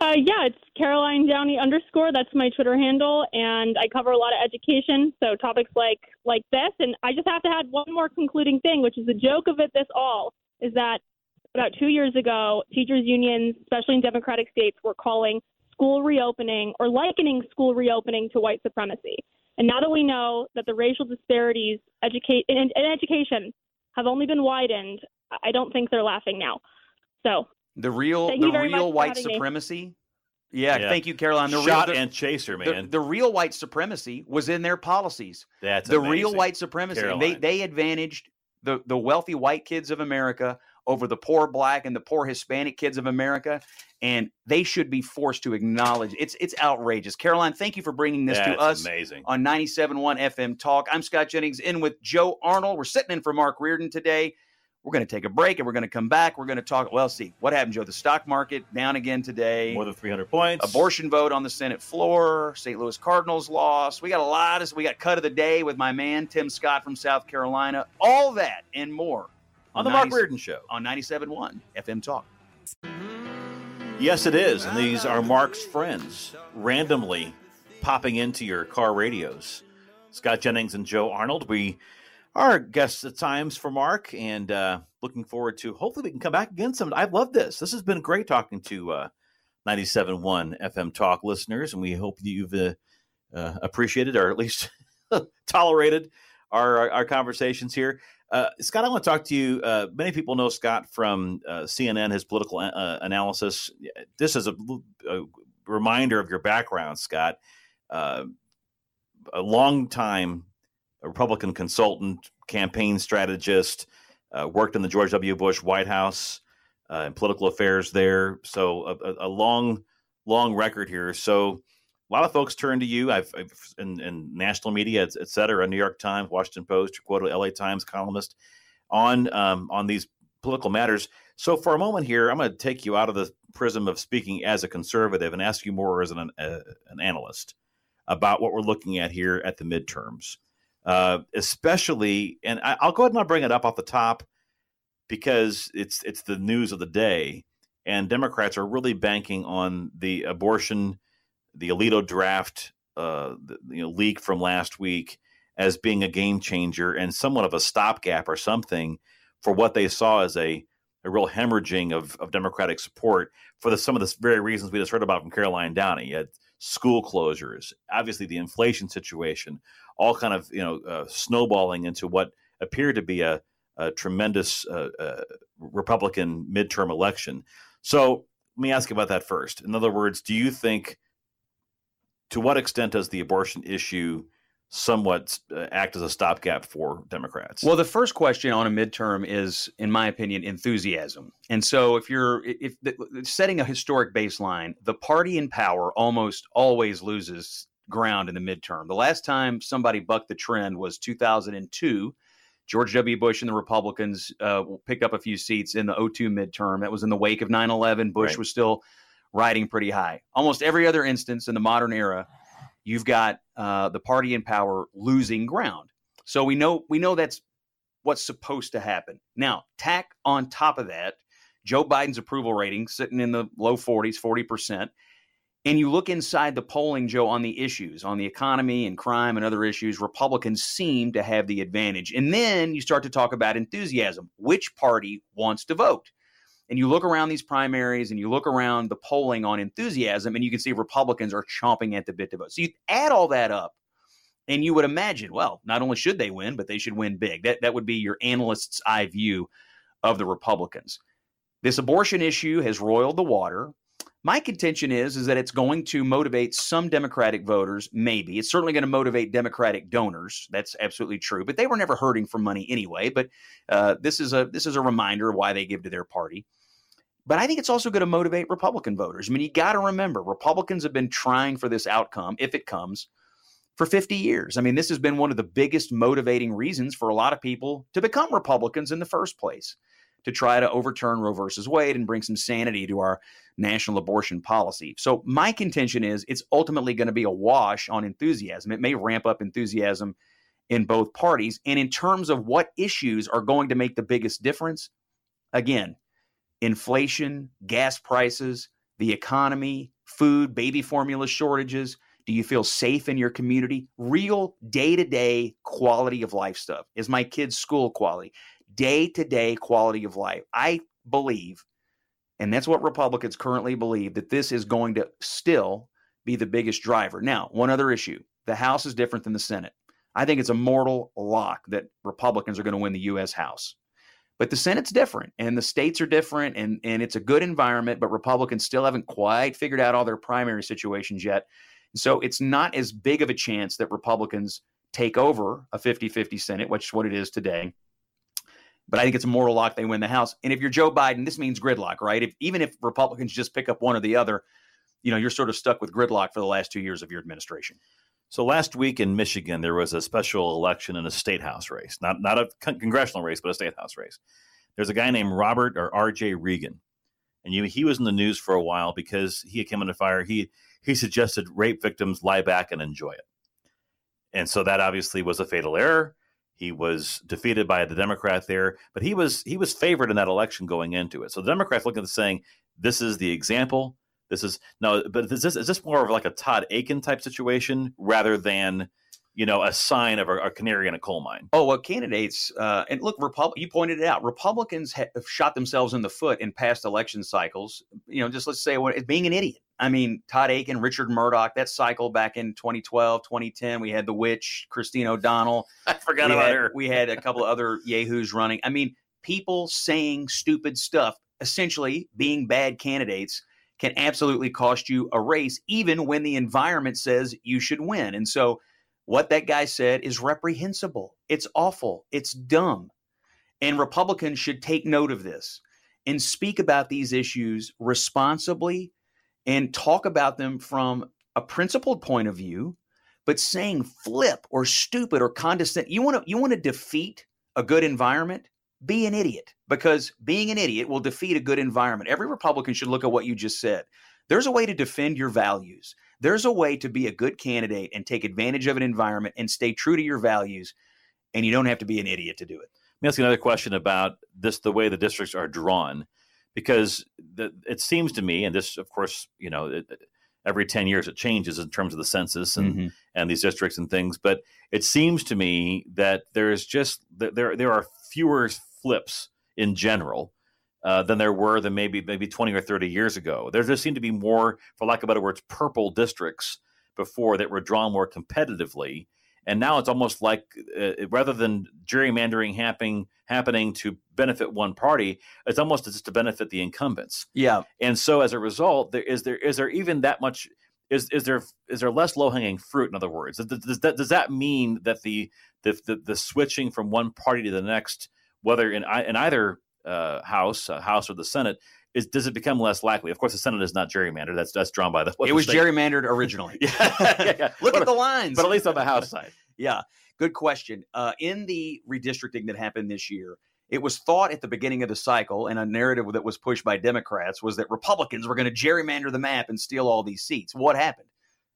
Uh, yeah, it's Caroline Downey underscore. That's my Twitter handle, and I cover a lot of education, so topics like like this. And I just have to add one more concluding thing, which is the joke of it. This all is that about two years ago, teachers unions, especially in Democratic states, were calling school reopening or likening school reopening to white supremacy. And now that we know that the racial disparities educate in, in education have only been widened, I don't think they're laughing now. So the real the real white supremacy. Yeah, yeah, thank you, Caroline. The Shot real, the, and chaser, man. The, the, real white supremacy was in their policies. That's the amazing. real white supremacy. They they advantaged the the wealthy white kids of America over the poor black and the poor Hispanic kids of America, and they should be forced to acknowledge it's it's outrageous. Caroline, thank you for bringing this That's to us amazing. on 97.1 FM Talk. I'm Scott Jennings in with Joe Arnold. We're sitting in for Mark Reardon today. We're going to take a break and we're going to come back. We're going to talk. Well, see what happened, Joe. The stock market down again today. More than 300 points. Abortion vote on the Senate floor. St. Louis Cardinals lost. We got a lot of. We got cut of the day with my man Tim Scott from South Carolina. All that and more on, on the 90, Mark Reardon Show on 97.1 FM Talk. Yes, it is. And these are Mark's friends randomly popping into your car radios. Scott Jennings and Joe Arnold. We are guests at times for Mark and uh, looking forward to hopefully we can come back again some. I love this. This has been great talking to uh, 97.1 FM Talk listeners, and we hope that you've uh, uh, appreciated or at least tolerated our, our, conversations here. Uh, Scott, I want to talk to you. Uh, many people know Scott from uh, CNN, his political uh, analysis. This is a, a, reminder of your background, Scott. Uh, a long time Republican consultant, campaign strategist, uh, worked in the George W. Bush White House and political affairs there. So a, a, long, long record here. So a lot of folks turn to you. I've, I've in, in, national media, et, et, cetera, New York Times, Washington Post, you quoted L.A. Times columnist on um, on these political matters. So for a moment here, I'm going to take you out of the prism of speaking as a conservative and ask you more as an uh, an analyst about what we're looking at here at the midterms, uh, especially. And I, I'll go ahead and I'll bring it up off the top because it's it's the news of the day, and Democrats are really banking on the abortion the Alito draft uh, the, you know, leak from last week as being a game changer and somewhat of a stopgap or something for what they saw as a, a real hemorrhaging of, of Democratic support for the, some of the very reasons we just heard about from Caroline Downey. You had school closures, obviously the inflation situation, all kind of you know uh, snowballing into what appeared to be a, a tremendous uh, uh, Republican midterm election. So let me ask you about that first. In other words, do you think – to what extent does the abortion issue somewhat uh, act as a stopgap for Democrats. Well, the first question on a midterm is, in my opinion, enthusiasm. And so, if you're if the, setting a historic baseline, the party in power almost always loses ground in the midterm. The last time somebody bucked the trend was 2002. George W. Bush and the Republicans uh, picked up a few seats in the 02 midterm. That was in the wake of 9 11. Bush Right. was still riding pretty high. Almost every other instance in the modern era, you've got uh, the party in power losing ground. So we know we know that's what's supposed to happen. Now, tack on top of that, Joe Biden's approval rating sitting in the low 40s, 40%. And you look inside the polling, Joe, on the issues, on the economy and crime and other issues, Republicans seem to have the advantage. And then you start to talk about enthusiasm. Which party wants to vote? And you look around these primaries and you look around the polling on enthusiasm, and you can see Republicans are chomping at the bit to vote. So you add all that up, and you would imagine, well, not only should they win, but they should win big. That that would be your analyst's eye view of the Republicans. This abortion issue has roiled the water. My contention is is that it's going to motivate some Democratic voters. Maybe it's certainly going to motivate Democratic donors. That's absolutely true. But they were never hurting for money anyway. But uh, this is a this is a reminder of why they give to their party. But I think it's also going to motivate Republican voters. I mean, you got to remember, Republicans have been trying for this outcome, if it comes, for 50 years. I mean, this has been one of the biggest motivating reasons for a lot of people to become Republicans in the first place, to try to overturn Roe versus Wade and bring some sanity to our national abortion policy. So, my contention is it's ultimately going to be a wash on enthusiasm. It may ramp up enthusiasm in both parties. And in terms of what issues are going to make the biggest difference, again, inflation, gas prices, the economy, food, baby formula shortages. Do you feel safe in your community? Real day to day quality of life stuff. Is my kid's school quality? Day to day quality of life. I believe, and that's what Republicans currently believe, that this is going to still be the biggest driver. Now, one other issue the House is different than the Senate. I think it's a mortal lock that Republicans are going to win the U.S. House. But the Senate's different and the states are different and, and it's a good environment, but Republicans still haven't quite figured out all their primary situations yet. So it's not as big of a chance that Republicans take over a 50 50 Senate, which is what it is today. But I think it's a mortal lock they win the House. And if you're Joe Biden, this means gridlock, right? If, even if Republicans just pick up one or the other, you know, you're sort of stuck with gridlock for the last two years of your administration. So last week in Michigan, there was a special election in a state house race, not not a con- congressional race, but a state house race. There's a guy named Robert or R.J. Regan, and you, he was in the news for a while because he came under fire. He he suggested rape victims lie back and enjoy it, and so that obviously was a fatal error. He was defeated by the Democrat there, but he was he was favored in that election going into it. So the Democrats looking at saying, "This is the example." This is no, but is this is this more of like a Todd Akin type situation rather than you know a sign of a, a canary in a coal mine? Oh well, candidates uh, and look, Repub- you pointed it out. Republicans have shot themselves in the foot in past election cycles. You know, just let's say what being an idiot. I mean, Todd Akin, Richard Mourdock, that cycle back in 2012, 2010, we had the witch, Christine O'Donnell. I forgot we about had, her. We had a couple of other yahoos running. I mean, people saying stupid stuff, essentially being bad candidates, can absolutely cost you a race, even when the environment says you should win. And so, what that guy said is reprehensible. It's awful. It's dumb. And Republicans should take note of this and speak about these issues responsibly and talk about them from a principled point of view, but saying flip or stupid or condescending. You want to you want to defeat a good environment? Be an idiot because being an idiot will defeat a good environment. Every Republican should look at what you just said. There's a way to defend your values. There's a way to be a good candidate and take advantage of an environment and stay true to your values. And you don't have to be an idiot to do it. Let me ask you another question about this: the way the districts are drawn, because the, it seems to me, and this, of course, you know, it, every ten years it changes in terms of the census and Mhm. and these districts and things. But it seems to me that there's just that there there are fewer flips in general. Uh, than there were than maybe maybe 20 or 30 years ago. There just seemed to be more, for lack of better words, purple districts before that were drawn more competitively. And now it's almost like uh, rather than gerrymandering happening happening to benefit one party, it's almost just to benefit the incumbents. Yeah. And so as a result, there is there is there even that much is is there is there less low hanging fruit? In other words, does, that does that mean that the, the the the switching from one party to the next, whether in in either uh, house, uh, House or the Senate, is does it become less likely? Of course, the Senate is not gerrymandered. That's that's drawn by the. It was state. gerrymandered originally. yeah, yeah, yeah. Look But- at the lines. but at least on the House side. Yeah, good question. Uh, in the redistricting that happened this year, it was thought at the beginning of the cycle, and a narrative that was pushed by Democrats was that Republicans were going to gerrymander the map and steal all these seats. What happened?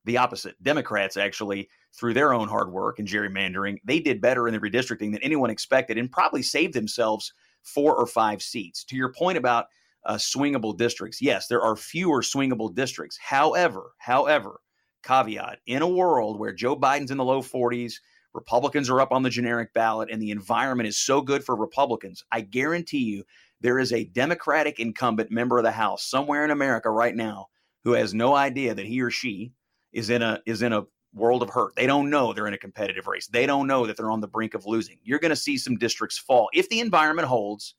The opposite. Democrats actually, through their own hard work and gerrymandering, they did better in the redistricting than anyone expected and probably saved themselves four or five seats. To your point about uh, swingable districts, yes, there are fewer swingable districts. However, however, caveat in a world where Joe Biden's in the low 40s, Republicans are up on the generic ballot, and the environment is so good for Republicans, I guarantee you there is a Democratic incumbent member of the House somewhere in America right now who has no idea that he or she is in a is in a world of hurt. They don't know they're in a competitive race. They don't know that they're on the brink of losing. You're going to see some districts fall if the environment holds.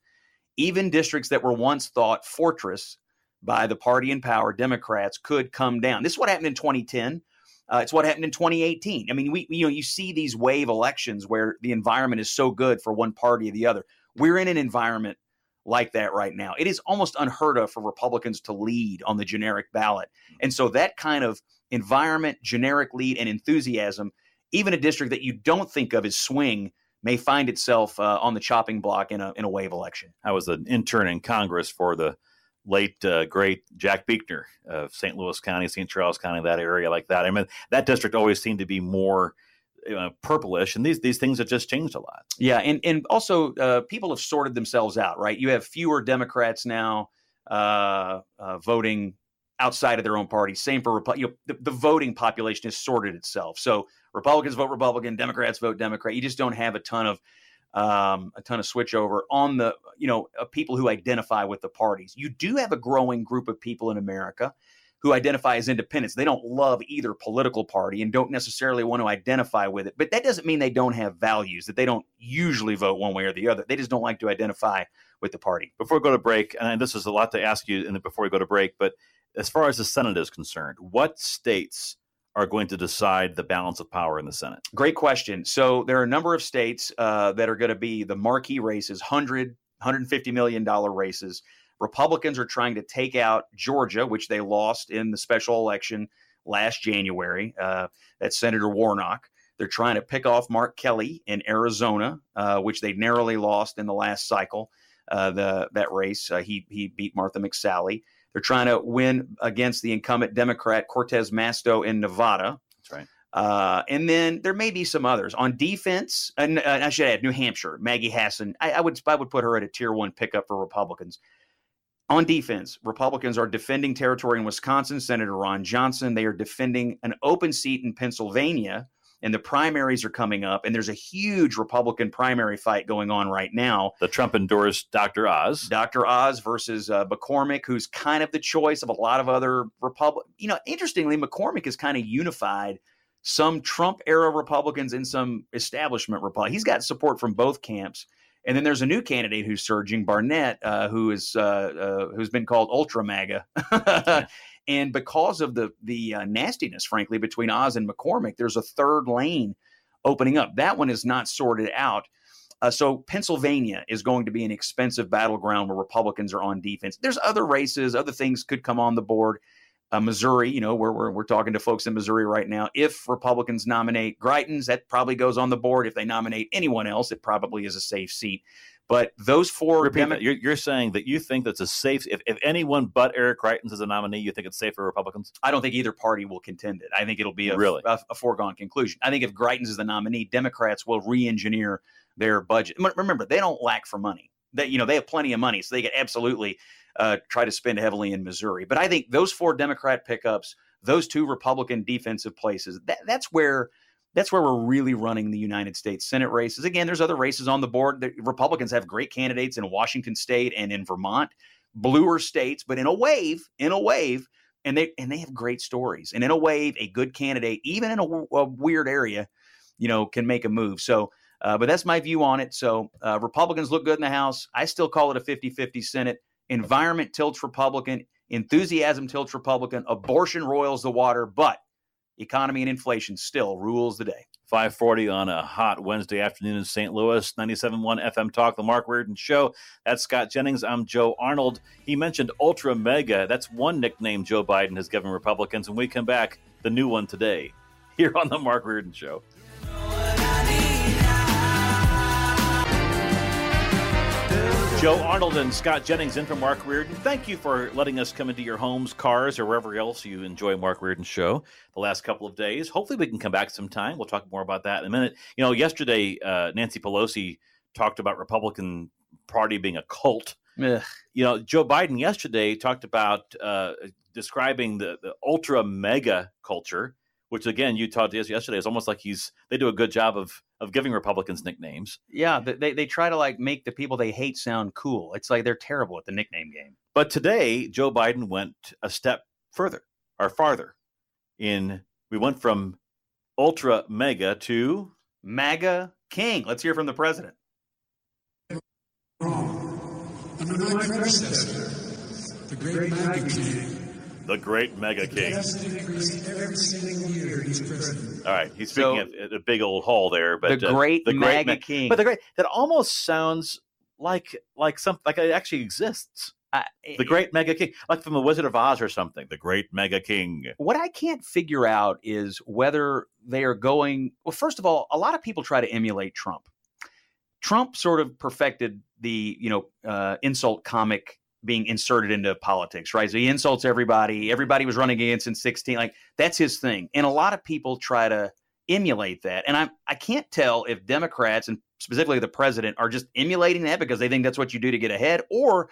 Even districts that were once thought fortress by the party in power, Democrats, could come down. This is what happened in 2010. Uh, it's what happened in 2018. I mean, we you know you see these wave elections where the environment is so good for one party or the other. We're in an environment like that right now. It is almost unheard of for Republicans to lead on the generic ballot, and so that kind of environment, generic lead, and enthusiasm, even a district that you don't think of as swing, may find itself uh, on the chopping block in a in a wave election. I was an intern in Congress for the late uh, great Jack Buechner of St. Louis County, St. Charles County, that area like that. I mean, that district always seemed to be more uh, purplish, and these these things have just changed a lot. Yeah, and and also uh, people have sorted themselves out, right? You have fewer Democrats now uh, uh, voting outside of their own party. Same for Repu- you know, the, the voting population has sorted itself. So Republicans vote Republican, Democrats vote Democrat. You just don't have a ton of um, a ton of switchover on the you know uh, people who identify with the parties. You do have a growing group of people in America who identify as independents. They don't love either political party and don't necessarily want to identify with it. But that doesn't mean they don't have values, that they don't usually vote one way or the other. They just don't like to identify with the party. Before we go to break, and this is a lot to ask you, and before we go to break, but as far as the Senate is concerned, what states are going to decide the balance of power in the Senate? Great question. So there are a number of states uh, that are going to be the marquee races, 100, 150 million dollar races. Republicans are trying to take out Georgia, which they lost in the special election last January. Uh, that's Senator Warnock. They're trying to pick off Mark Kelly in Arizona, uh, which they narrowly lost in the last cycle. Uh, the that race, uh, he he beat Martha McSally. They're trying to win against the incumbent Democrat Cortez Masto in Nevada. That's right. Uh, and then there may be some others on defense. And uh, I should add New Hampshire, Maggie Hassan. I, I would I would put her at a tier one pickup for Republicans. On defense, Republicans are defending territory in Wisconsin. Senator Ron Johnson. They are defending an open seat in Pennsylvania, and the primaries are coming up. And there's a huge Republican primary fight going on right now. The Trump endorsed Dr. Oz. Dr. Oz versus uh, McCormick, who's kind of the choice of a lot of other Republic. You know, interestingly, McCormick is kind of unified some Trump era Republicans and some establishment Republicans. He's got support from both camps. And then there's a new candidate who's surging, Barnett, uh, who is uh, uh, who's been called Ultra MAGA. and because of the the uh, nastiness, frankly, between Oz and McCormick, there's a third lane opening up. That one is not sorted out. Uh, so Pennsylvania is going to be an expensive battleground where Republicans are on defense. There's other races, other things could come on the board. Uh, Missouri, you know, where we're, we're talking to folks in Missouri right now. If Republicans nominate Greitens, that probably goes on the board. If they nominate anyone else, it probably is a safe seat. But those four, Repeat Demo- that. You're, you're saying that you think that's a safe. If, if anyone but Eric Greitens is a nominee, you think it's safe for Republicans? I don't think either party will contend it. I think it'll be a, Really? a, a foregone conclusion. I think if Greitens is the nominee, Democrats will re-engineer their budget. M- Remember, they don't lack for money. They, you know, they have plenty of money, so they could absolutely uh, try to spend heavily in Missouri. But I think those four Democrat pickups, those two Republican defensive places, that, that's where that's where we're really running the United States Senate races. Again, there's other races on the board. The Republicans have great candidates in Washington State and in Vermont, bluer states, but in a wave, in a wave, and they and they have great stories. And in a wave, a good candidate, even in a weird area, you know, can make a move. So, uh, but that's my view on it. So, uh, Republicans look good in the House. I still call it a 50 50 Senate. Environment tilts Republican. Enthusiasm tilts Republican. Abortion roils the water, but economy and inflation still rules the day. 540 on a hot Wednesday afternoon in St. Louis. 97.1 FM Talk, The Mark Reardon Show. That's Scott Jennings. I'm Joe Arnold. He mentioned Ultra Mega. That's one nickname Joe Biden has given Republicans. When we come back, the new one today, here on The Mark Reardon Show. Joe Arnold and Scott Jennings in for Mark Reardon. Thank you for letting us come into your homes, cars, or wherever else you enjoy Mark Reardon's show the last couple of days. Hopefully, we can come back sometime. We'll talk more about that in a minute. You know, yesterday, uh, Nancy Pelosi talked about Republican Party being a cult. Ugh. You know, Joe Biden yesterday talked about uh, describing the, the ultra mega culture, which again, you talked to us yesterday. It's almost like he's they do a good job of of giving Republicans nicknames. Yeah, they they try to like make the people they hate sound cool. It's like they're terrible at the nickname game. But today, Joe Biden went a step further or farther. In we went from ultra mega to MAGA King. Let's hear from the president. Under my predecessor, the great MAGA King, the great mega king. every single year he's president. All right, he's speaking So- at, at a big old hall there, but The uh, great mega Ma- king. But the great that almost sounds like like something like it actually exists. the great mega king, like from the Wizard of Oz or something. The great mega king. What I can't figure out is whether they are going. Well, first of all, a lot of people try to emulate Trump. Trump sort of perfected the you know uh, insult comic being inserted into politics, right? So he insults everybody. Everybody was running against in 16. Like that's his thing. And a lot of people try to emulate that. And I I can't tell if Democrats and specifically the president are just emulating that because they think that's what you do to get ahead, or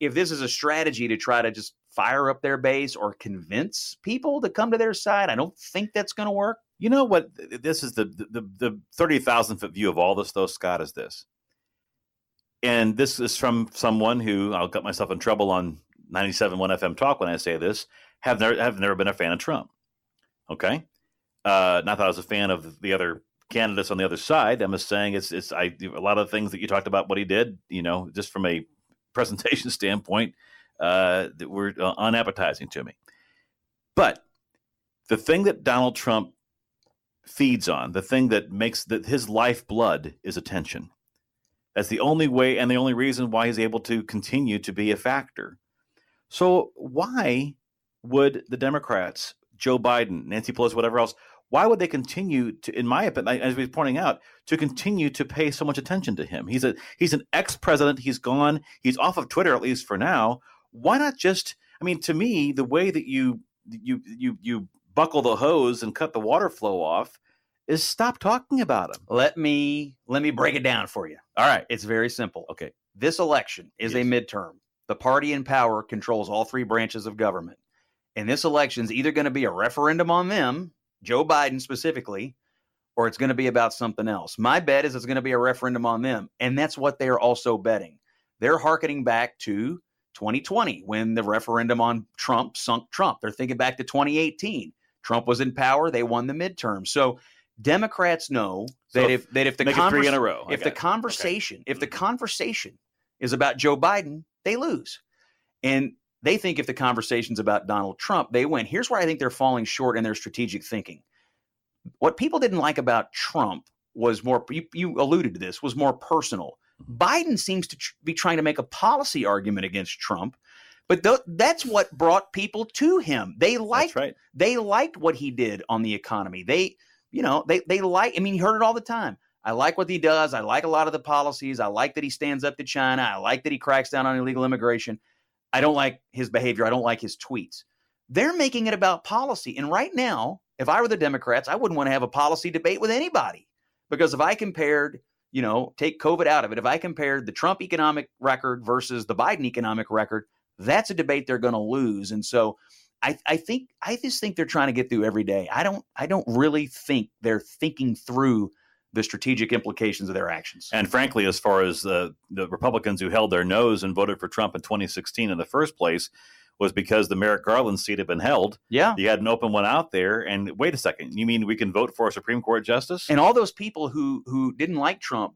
if this is a strategy to try to just fire up their base or convince people to come to their side. I don't think that's going to work. You know what? This is the the the thirty thousand foot view of all this, though. Scott is this, and this is from someone who I'll get myself in trouble on ninety seven one FM talk when I say this. Have never have never been a fan of Trump. Okay, uh, not that I was a fan of the other candidates on the other side. I'm just saying it's it's I a lot of things that you talked about what he did. You know, just from a presentation standpoint, uh, that were uh, unappetizing to me. But the thing that Donald Trump feeds on, the thing that makes that his lifeblood is attention. That's the only way and the only reason why he's able to continue to be a factor. So why would the Democrats, Joe Biden, Nancy Pelosi, whatever else, why would they continue to, in my opinion, as we were pointing out, to continue to pay so much attention to him? He's a he's an ex-president. He's gone. He's off of Twitter at least for now. Why not just? I mean, to me, the way that you you you you buckle the hose and cut the water flow off is stop talking about him. Let me let me break it down for you. All right. It's very simple. Okay. This election is a midterm. The party in power controls all three branches of government. And this election is either going to be a referendum on them, Joe Biden specifically, or it's going to be about something else. My bet is it's going to be a referendum on them. And that's what they are also betting. They're hearkening back to 2020 when the referendum on Trump sunk Trump. They're thinking back to 2018. Trump was in power, they won the midterm. So Democrats know So that if that if the make it three in a row. If the it. Okay. conversation if the mm-hmm. conversation is about Joe Biden, they lose. And they think if the conversation's about Donald Trump, they win. Here's where I think they're falling short in their strategic thinking. What people didn't like about Trump was more you, you alluded to this was more personal. Mm-hmm. Biden seems to tr- be trying to make a policy argument against Trump, but th- that's what brought people to him. They liked they liked what he did on the economy. They you know they they like. I mean, you heard it all the time. I like what he does. I like a lot of the policies. I like that he stands up to China. I like that he cracks down on illegal immigration. I don't like his behavior. I don't like his tweets. They're making it about policy. And right now, if I were the Democrats, I wouldn't want to have a policy debate with anybody. Because if I compared, you know, take COVID out of it, if I compared the Trump economic record versus the Biden economic record, that's a debate they're going to lose. And so I, I think I just think they're trying to get through every day. I don't I don't really think they're thinking through the strategic implications of their actions. And frankly, as far as the the Republicans who held their nose and voted for Trump in 2016 in the first place, was because the Merrick Garland seat had been held. Yeah. You had an open one out there. And wait a second, you mean we can vote for a Supreme Court justice? And all those people who who didn't like Trump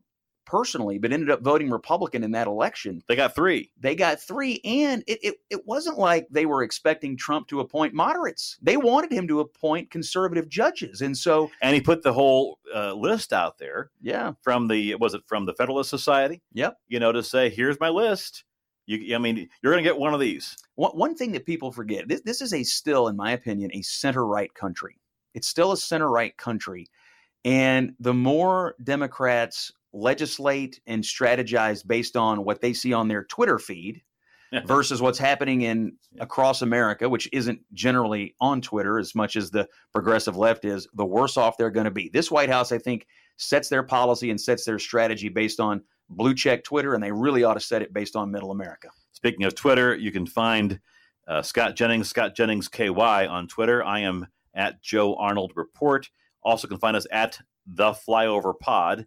personally, but ended up voting Republican in that election. They got three. They got three, and it, it, it wasn't like they were expecting Trump to appoint moderates. They wanted him to appoint conservative judges, and so and he put the whole uh, list out there. Yeah, from the was it from the Federalist Society? Yep. You know, to say here's my list. You, I mean, you're going to get one of these. One, one thing that people forget this, this is a still, in my opinion, a center right country. It's still a center right country. And the more Democrats legislate and strategize based on what they see on their Twitter feed versus what's happening in across America, which isn't generally on Twitter as much as the progressive left is, the worse off they're going to be. This White House, I think, sets their policy and sets their strategy based on blue check Twitter, and they really ought to set it based on middle America. Speaking of Twitter, you can find uh, Scott Jennings, Scott Jennings KY on Twitter. I am at Joe Arnold Report. Also, can find us at the Flyover Pod,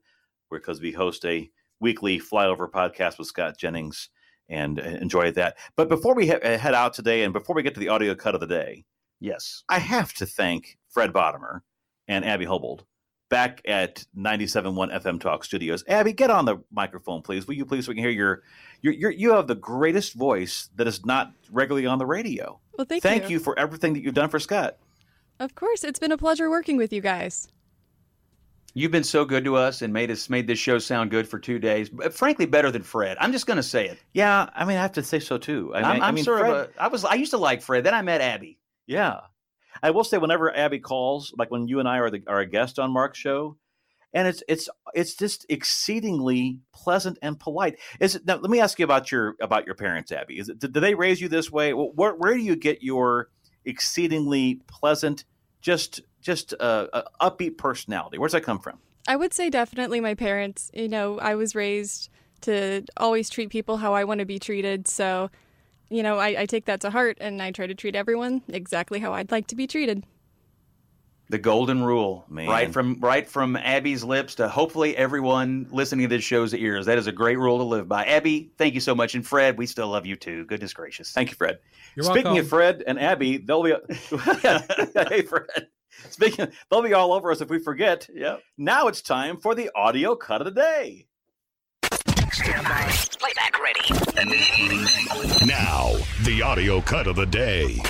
because we host a weekly flyover podcast with Scott Jennings and uh, enjoy that. But before we he- head out today, and before we get to the audio cut of the day, yes, I have to thank Fred Bottomer and Abby Hobold back at 97.1 FM Talk Studios. Abby, get on the microphone, please. Will you please so we can hear your, your, your you have the greatest voice that is not regularly on the radio. Well, thank Thank you. you for everything that you've done for Scott. Of course, it's been a pleasure working with you guys. You've been so good to us and made us made this show sound good for two days. But frankly, better than Fred. I'm just going to say it. Yeah, I mean, I have to say so too. I mean, I'm, I I'm mean, sort Fred- of a. I was. I used to like Fred. Then I met Abby. Yeah, I will say whenever Abby calls, like when you and I are the are a guest on Mark's show, and it's it's it's just exceedingly pleasant and polite. Is it? Now, let me ask you about your about your parents, Abby. Is it? Did, did they raise you this way? Where where do you get your exceedingly pleasant, just just uh, uh, upbeat personality? Where's that come from? I would say definitely my parents. You know, I was raised to always treat people how I want to be treated. So, you know, I, I take that to heart and I try to treat everyone exactly how I'd like to be treated. The golden rule, Man. right from right from Abby's lips to hopefully everyone listening to this show's ears. That is a great rule to live by. Abby, thank you so much, and Fred, we still love you too. Goodness gracious, thank you, Fred. You're Speaking welcome. of Fred and Abby, they'll be hey Fred. Speaking, they'll be all over us if we forget. Yeah. Now it's time for the audio cut of the day. Playback ready. Now, the audio cut of the day.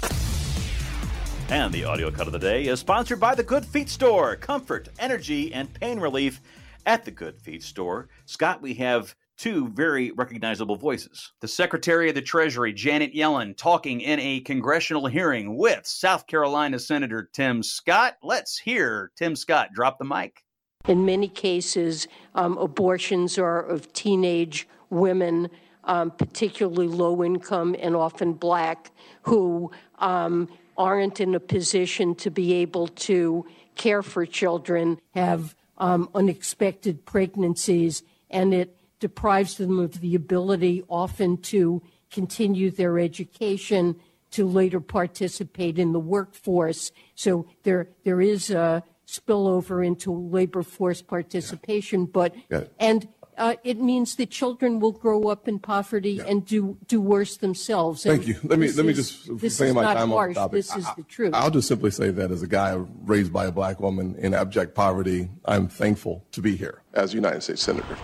And the audio cut of the day is sponsored by the Good Feet Store. Comfort, energy, and pain relief at the Good Feet Store. Scott, we have two very recognizable voices. The Secretary of the Treasury, Janet Yellen, talking in a congressional hearing with South Carolina Senator Tim Scott. Let's hear Tim Scott drop the mic. In many cases, um, abortions are of teenage women, um, particularly low income and often black, who um, aren't in a position to be able to care for children, have um, unexpected pregnancies, and it deprives them of the ability often to continue their education to later participate in the workforce. So there, there is a spillover into labor force participation, but Got it. and uh, it means that children will grow up in poverty and do do worse themselves. Thank And you. Let me let me is- just this say is my not time harsh. on the topic. This is I- the truth. I'll just simply say that as a guy raised by a black woman in abject poverty, I'm thankful to be here as a United States Senator.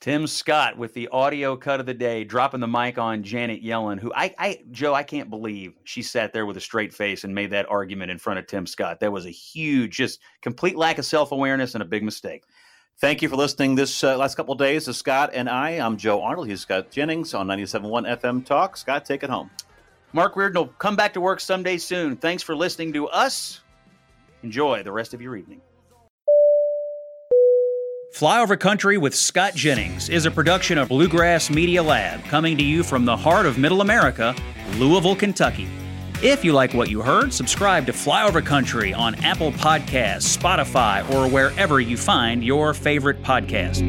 Tim Scott with the audio cut of the day, dropping the mic on Janet Yellen, who I, I, Joe, I can't believe she sat there with a straight face and made that argument in front of Tim Scott. That was a huge, just complete lack of self awareness and a big mistake. Thank you for listening this uh, last couple of days to Scott and I. I'm Joe Arnold. He's Scott Jennings on 97.1 FM Talk. Scott, take it home. Mark Reardon will come back to work someday soon. Thanks for listening to us. Enjoy the rest of your evening. Flyover Country with Scott Jennings is a production of Bluegrass Media Lab, coming to you from the heart of Middle America, Louisville, Kentucky. If you like what you heard, subscribe to Flyover Country on Apple Podcasts, Spotify, or wherever you find your favorite podcast.